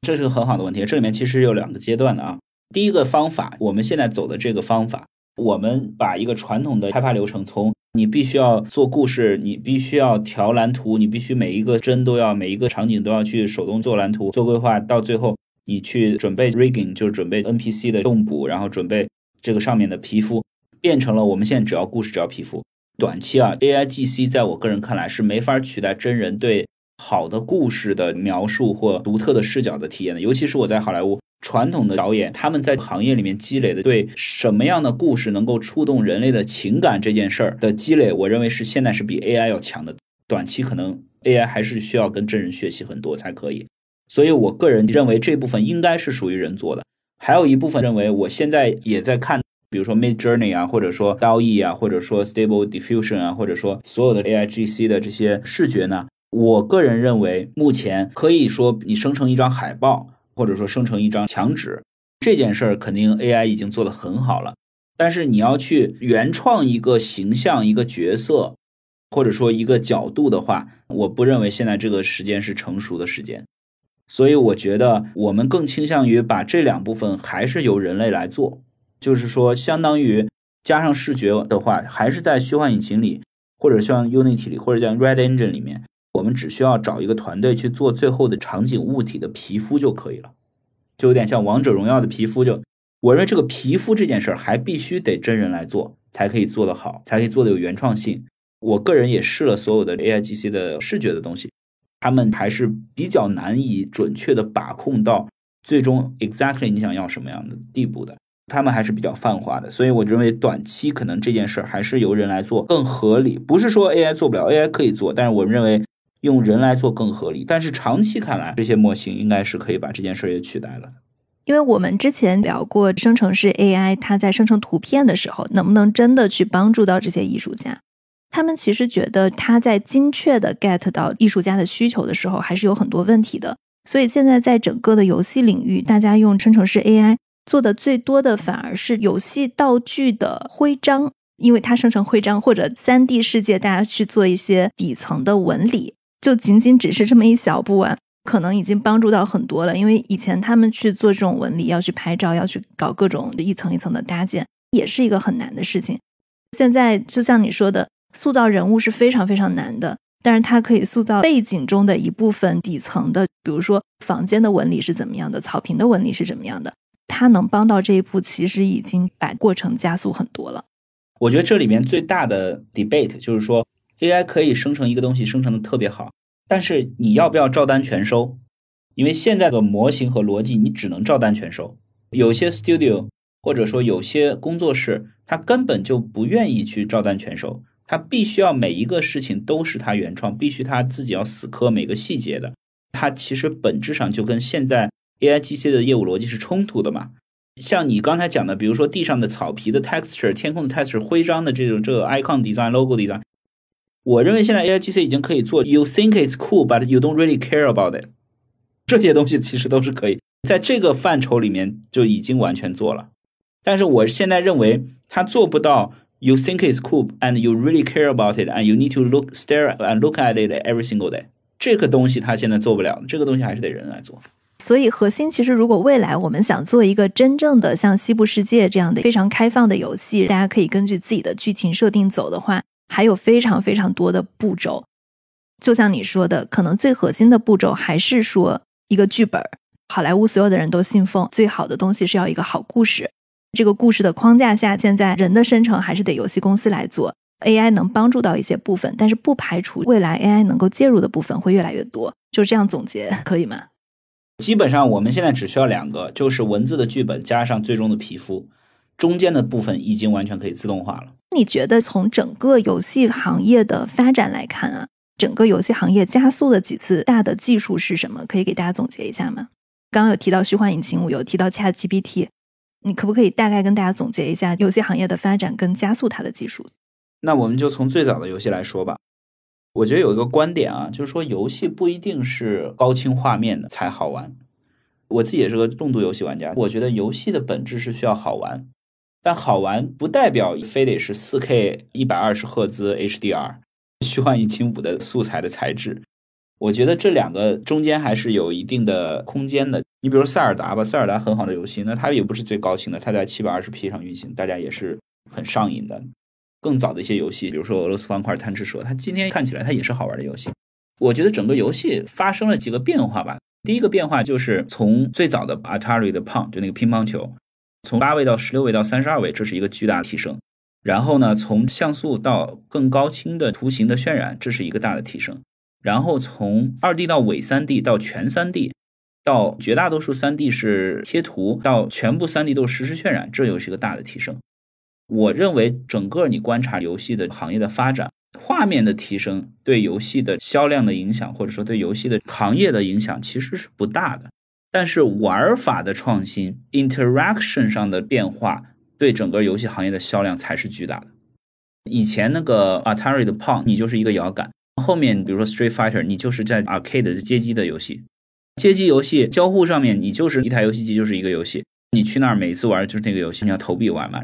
这是个很好的问题。这里面其实有两个阶段的啊。第一个方法，我们现在走的这个方法，我们把一个传统的开发流程，从你必须要做故事，你必须要调蓝图，你必须每一个帧都要，每一个场景都要去手动做蓝图、做规划，到最后你去准备 rigging，就是准备 NPC 的动捕，然后准备这个上面的皮肤，变成了我们现在只要故事，只要皮肤。短期啊，A I G C 在我个人看来是没法取代真人对好的故事的描述或独特的视角的体验的。尤其是我在好莱坞传统的导演，他们在行业里面积累的对什么样的故事能够触动人类的情感这件事儿的积累，我认为是现在是比 A I 要强的。短期可能 A I 还是需要跟真人学习很多才可以。所以我个人认为这部分应该是属于人做的。还有一部分认为，我现在也在看。比如说 Mid Journey 啊，或者说 L E 啊，或者说 Stable Diffusion 啊，或者说所有的 AIGC 的这些视觉呢，我个人认为，目前可以说你生成一张海报，或者说生成一张墙纸，这件事儿肯定 AI 已经做得很好了。但是你要去原创一个形象、一个角色，或者说一个角度的话，我不认为现在这个时间是成熟的时间。所以我觉得我们更倾向于把这两部分还是由人类来做。就是说，相当于加上视觉的话，还是在虚幻引擎里，或者像 Unity 里，或者像 Red Engine 里面，我们只需要找一个团队去做最后的场景物体的皮肤就可以了，就有点像王者荣耀的皮肤。就我认为这个皮肤这件事儿，还必须得真人来做，才可以做得好，才可以做得有原创性。我个人也试了所有的 AIGC 的视觉的东西，他们还是比较难以准确的把控到最终 exactly 你想要什么样的地步的。他们还是比较泛化的，所以我认为短期可能这件事儿还是由人来做更合理。不是说 AI 做不了，AI 可以做，但是我认为用人来做更合理。但是长期看来，这些模型应该是可以把这件事儿也取代了。因为我们之前聊过生成式 AI，它在生成图片的时候，能不能真的去帮助到这些艺术家？他们其实觉得他在精确的 get 到艺术家的需求的时候，还是有很多问题的。所以现在在整个的游戏领域，大家用生成式 AI。做的最多的反而是游戏道具的徽章，因为它生成徽章或者三 D 世界，大家去做一些底层的纹理，就仅仅只是这么一小步啊，可能已经帮助到很多了。因为以前他们去做这种纹理，要去拍照，要去搞各种一层一层的搭建，也是一个很难的事情。现在就像你说的，塑造人物是非常非常难的。但是它可以塑造背景中的一部分底层的，比如说房间的纹理是怎么样的，草坪的纹理是怎么样的。它能帮到这一步，其实已经把过程加速很多了。我觉得这里面最大的 debate 就是说，AI 可以生成一个东西，生成的特别好，但是你要不要照单全收？因为现在的模型和逻辑，你只能照单全收。有些 studio 或者说有些工作室，他根本就不愿意去照单全收，他必须要每一个事情都是他原创，必须他自己要死磕每个细节的。它其实本质上就跟现在 AI GC 的业务逻辑是冲突的嘛。像你刚才讲的，比如说地上的草皮的 texture、天空的 texture、徽章的这种这个 icon design、logo design，我认为现在 AI GC 已经可以做 you think it's cool but you don't really care about it，这些东西其实都是可以在这个范畴里面就已经完全做了。但是我现在认为它做不到 you think it's cool and you really care about it and you need to look stare and look at it every single day，这个东西它现在做不了，这个东西还是得人来做。所以核心其实，如果未来我们想做一个真正的像《西部世界》这样的非常开放的游戏，大家可以根据自己的剧情设定走的话，还有非常非常多的步骤。就像你说的，可能最核心的步骤还是说一个剧本。好莱坞所有的人都信奉，最好的东西是要一个好故事。这个故事的框架下，现在人的生成还是得游戏公司来做，AI 能帮助到一些部分，但是不排除未来 AI 能够介入的部分会越来越多。就这样总结可以吗？基本上我们现在只需要两个，就是文字的剧本加上最终的皮肤，中间的部分已经完全可以自动化了。你觉得从整个游戏行业的发展来看啊，整个游戏行业加速的几次大的技术是什么？可以给大家总结一下吗？刚刚有提到虚幻引擎，有提到 ChatGPT，你可不可以大概跟大家总结一下游戏行业的发展跟加速它的技术？那我们就从最早的游戏来说吧。我觉得有一个观点啊，就是说游戏不一定是高清画面的才好玩。我自己也是个重度游戏玩家，我觉得游戏的本质是需要好玩，但好玩不代表非得是四 K 一百二十赫兹 HDR 虚幻引擎五的素材的材质。我觉得这两个中间还是有一定的空间的。你比如塞尔达吧，塞尔达很好的游戏，那它也不是最高清的，它在七百二十 P 上运行，大家也是很上瘾的。更早的一些游戏，比如说俄罗斯方块、贪吃蛇，它今天看起来它也是好玩的游戏。我觉得整个游戏发生了几个变化吧。第一个变化就是从最早的 Atari 的 Pong 就那个乒乓球，从八位到十六位到三十二位，这是一个巨大的提升。然后呢，从像素到更高清的图形的渲染，这是一个大的提升。然后从二 D 到伪三 D 到全三 D，到绝大多数三 D 是贴图，到全部三 D 都是实时渲染，这又是一个大的提升。我认为整个你观察游戏的行业的发展，画面的提升对游戏的销量的影响，或者说对游戏的行业的影响其实是不大的。但是玩法的创新，interaction 上的变化，对整个游戏行业的销量才是巨大的。以前那个 Atari 的 Pong，你就是一个摇杆；后面比如说 Street Fighter，你就是在 arcade 街机的游戏，街机游戏交互上面，你就是一台游戏机就是一个游戏，你去那儿每次玩就是那个游戏，你要投币玩嘛。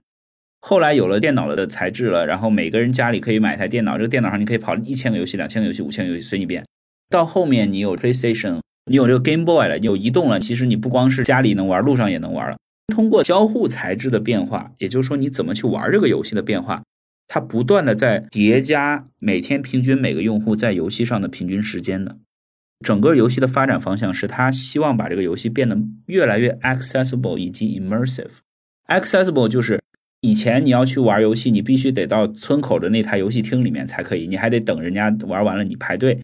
后来有了电脑的材质了，然后每个人家里可以买台电脑，这个电脑上你可以跑一千个游戏、两千个游戏、五千个游戏随你便。到后面你有 PlayStation，你有这个 Game Boy 了，你有移动了，其实你不光是家里能玩，路上也能玩了。通过交互材质的变化，也就是说你怎么去玩这个游戏的变化，它不断的在叠加每天平均每个用户在游戏上的平均时间的。整个游戏的发展方向是他希望把这个游戏变得越来越 accessible 以及 immersive。accessible 就是。以前你要去玩游戏，你必须得到村口的那台游戏厅里面才可以，你还得等人家玩完了你排队。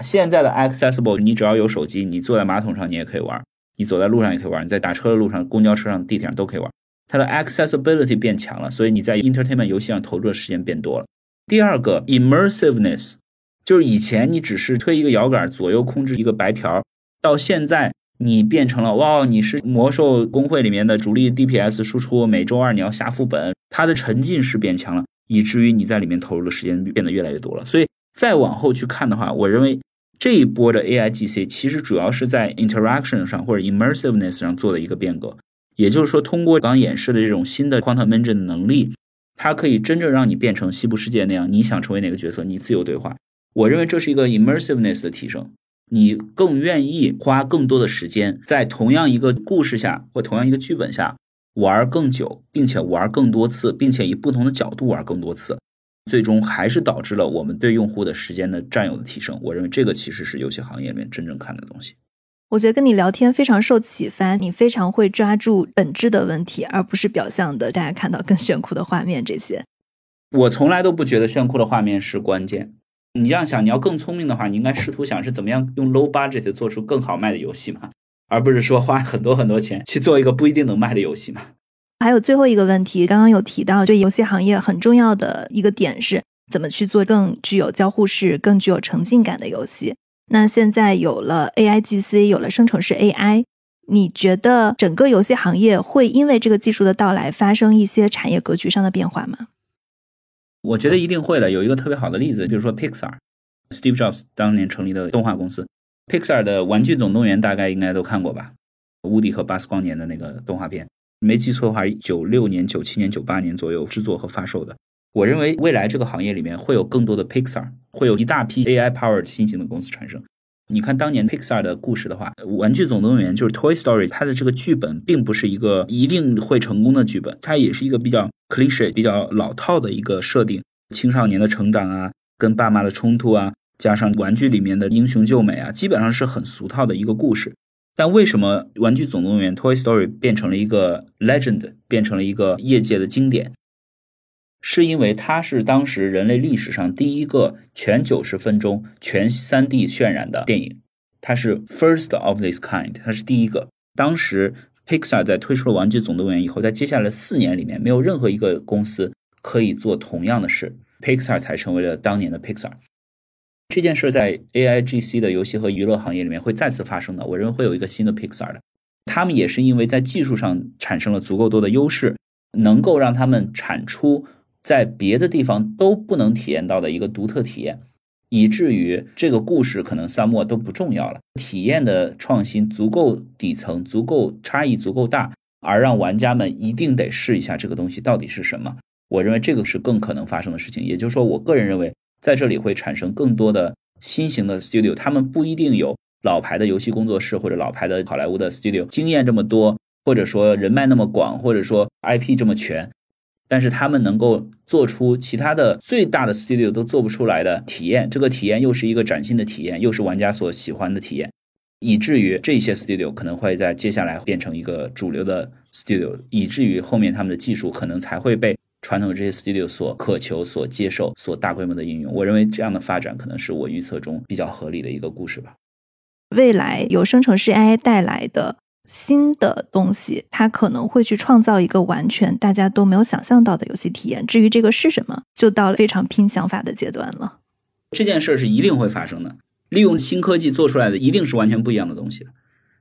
现在的 accessible，你只要有手机，你坐在马桶上你也可以玩，你走在路上也可以玩，你在打车的路上、公交车上、地铁上都可以玩。它的 accessibility 变强了，所以你在 entertainment 游戏上投入的时间变多了。第二个 immersiveness，就是以前你只是推一个摇杆左右控制一个白条，到现在。你变成了哇！你是魔兽公会里面的主力 DPS 输出，每周二你要下副本，它的沉浸式变强了，以至于你在里面投入的时间变得越来越多了。所以再往后去看的话，我认为这一波的 AIGC 其实主要是在 interaction 上或者 immersiveness 上做的一个变革。也就是说，通过刚演示的这种新的 quantum engine 的能力，它可以真正让你变成西部世界那样，你想成为哪个角色，你自由对话。我认为这是一个 immersiveness 的提升。你更愿意花更多的时间在同样一个故事下或同样一个剧本下玩更久，并且玩更多次，并且以不同的角度玩更多次。最终还是导致了我们对用户的时间的占有的提升。我认为这个其实是游戏行业里面真正看的东西。我觉得跟你聊天非常受启发，你非常会抓住本质的问题，而不是表象的大家看到更炫酷的画面这些。我从来都不觉得炫酷的画面是关键。你这样想，你要更聪明的话，你应该试图想是怎么样用 low budget 做出更好卖的游戏嘛，而不是说花很多很多钱去做一个不一定能卖的游戏嘛。还有最后一个问题，刚刚有提到，这游戏行业很重要的一个点是怎么去做更具有交互式、更具有沉浸感的游戏。那现在有了 AI GC，有了生成式 AI，你觉得整个游戏行业会因为这个技术的到来发生一些产业格局上的变化吗？我觉得一定会的。有一个特别好的例子，比如说 Pixar，Steve Jobs 当年成立的动画公司，Pixar 的《玩具总动员》大概应该都看过吧？乌迪和巴斯光年的那个动画片，没记错的话，九六年、九七年、九八年左右制作和发售的。我认为未来这个行业里面会有更多的 Pixar，会有一大批 AI powered 新型的公司产生。你看当年 Pixar 的故事的话，《玩具总动员》就是 Toy Story，它的这个剧本并不是一个一定会成功的剧本，它也是一个比较 cliche、比较老套的一个设定。青少年的成长啊，跟爸妈的冲突啊，加上玩具里面的英雄救美啊，基本上是很俗套的一个故事。但为什么《玩具总动员》Toy Story 变成了一个 legend，变成了一个业界的经典？是因为它是当时人类历史上第一个全九十分钟全三 D 渲染的电影，它是 first of this kind，它是第一个。当时 Pixar 在推出了《玩具总动员》以后，在接下来四年里面，没有任何一个公司可以做同样的事，Pixar 才成为了当年的 Pixar。这件事在 AIGC 的游戏和娱乐行业里面会再次发生的，我认为会有一个新的 Pixar 的。他们也是因为在技术上产生了足够多的优势，能够让他们产出。在别的地方都不能体验到的一个独特体验，以至于这个故事可能三末都不重要了。体验的创新足够底层，足够差异足够大，而让玩家们一定得试一下这个东西到底是什么。我认为这个是更可能发生的事情。也就是说，我个人认为在这里会产生更多的新型的 studio，他们不一定有老牌的游戏工作室或者老牌的好莱坞的 studio 经验这么多，或者说人脉那么广，或者说 IP 这么全。但是他们能够做出其他的最大的 studio 都做不出来的体验，这个体验又是一个崭新的体验，又是玩家所喜欢的体验，以至于这些 studio 可能会在接下来变成一个主流的 studio，以至于后面他们的技术可能才会被传统的这些 studio 所渴求、所接受、所大规模的应用。我认为这样的发展可能是我预测中比较合理的一个故事吧。未来由生成式 AI 带来的。新的东西，它可能会去创造一个完全大家都没有想象到的游戏体验。至于这个是什么，就到了非常拼想法的阶段了。这件事是一定会发生的。利用新科技做出来的，一定是完全不一样的东西。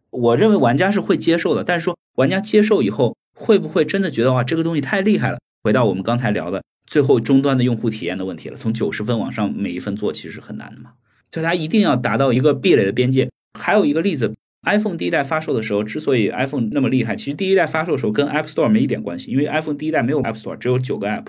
我认为玩家是会接受的，但是说玩家接受以后，会不会真的觉得哇，这个东西太厉害了？回到我们刚才聊的最后终端的用户体验的问题了。从九十分往上每一分做，其实是很难的嘛。就它一定要达到一个壁垒的边界。还有一个例子。iPhone 第一代发售的时候，之所以 iPhone 那么厉害，其实第一代发售的时候跟 App Store 没一点关系，因为 iPhone 第一代没有 App Store，只有九个 App。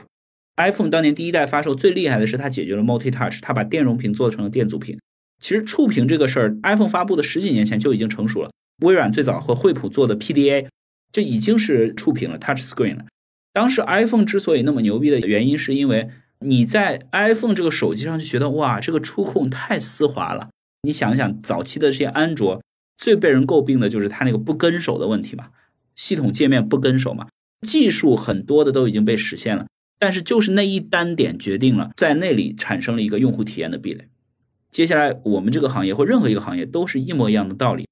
iPhone 当年第一代发售最厉害的是它解决了 Multi Touch，它把电容屏做成了电阻屏。其实触屏这个事儿，iPhone 发布的十几年前就已经成熟了。微软最早和惠普做的 PDA，就已经是触屏了，Touch Screen 了。当时 iPhone 之所以那么牛逼的原因，是因为你在 iPhone 这个手机上就觉得哇，这个触控太丝滑了。你想想早期的这些安卓。最被人诟病的就是它那个不跟手的问题嘛，系统界面不跟手嘛，技术很多的都已经被实现了，但是就是那一单点决定了在那里产生了一个用户体验的壁垒。接下来我们这个行业或任何一个行业都是一模一样的道理，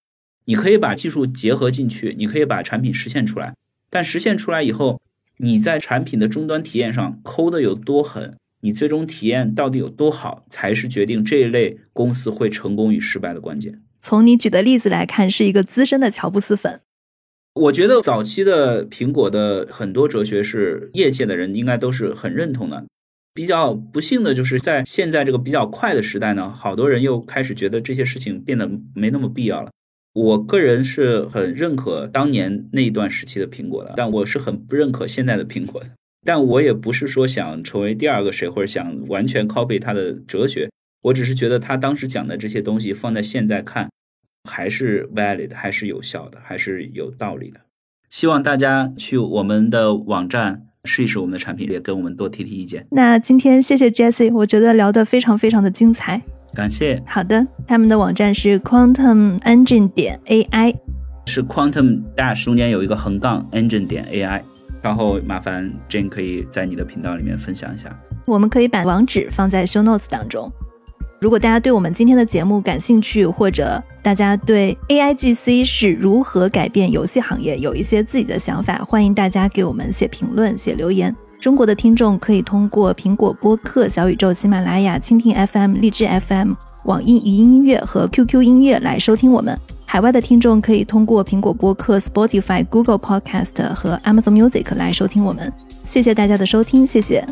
你可以把技术结合进去，你可以把产品实现出来，但实现出来以后，你在产品的终端体验上抠的有多狠，你最终体验到底有多好，才是决定这一类公司会成功与失败的关键。从你举的例子来看，是一个资深的乔布斯粉。我觉得早期的苹果的很多哲学是业界的人应该都是很认同的。比较不幸的就是在现在这个比较快的时代呢，好多人又开始觉得这些事情变得没那么必要了。我个人是很认可当年那一段时期的苹果的，但我是很不认可现在的苹果的。但我也不是说想成为第二个谁，或者想完全 copy 他的哲学。我只是觉得他当时讲的这些东西放在现在看，还是 valid，还是有效的，还是有道理的。希望大家去我们的网站试一试我们的产品，也跟我们多提提意见。那今天谢谢 Jessie，我觉得聊得非常非常的精彩。感谢。好的，他们的网站是 Quantum Engine 点 AI，是 Quantum Dash 中间有一个横杠 Engine 点 AI。然后麻烦 Jane 可以在你的频道里面分享一下。我们可以把网址放在 Show Notes 当中。如果大家对我们今天的节目感兴趣，或者大家对 AIGC 是如何改变游戏行业有一些自己的想法，欢迎大家给我们写评论、写留言。中国的听众可以通过苹果播客、小宇宙、喜马拉雅、蜻蜓 FM、荔枝 FM、网易云音乐和 QQ 音乐来收听我们。海外的听众可以通过苹果播客、Spotify、Google Podcast 和 Amazon Music 来收听我们。谢谢大家的收听，谢谢。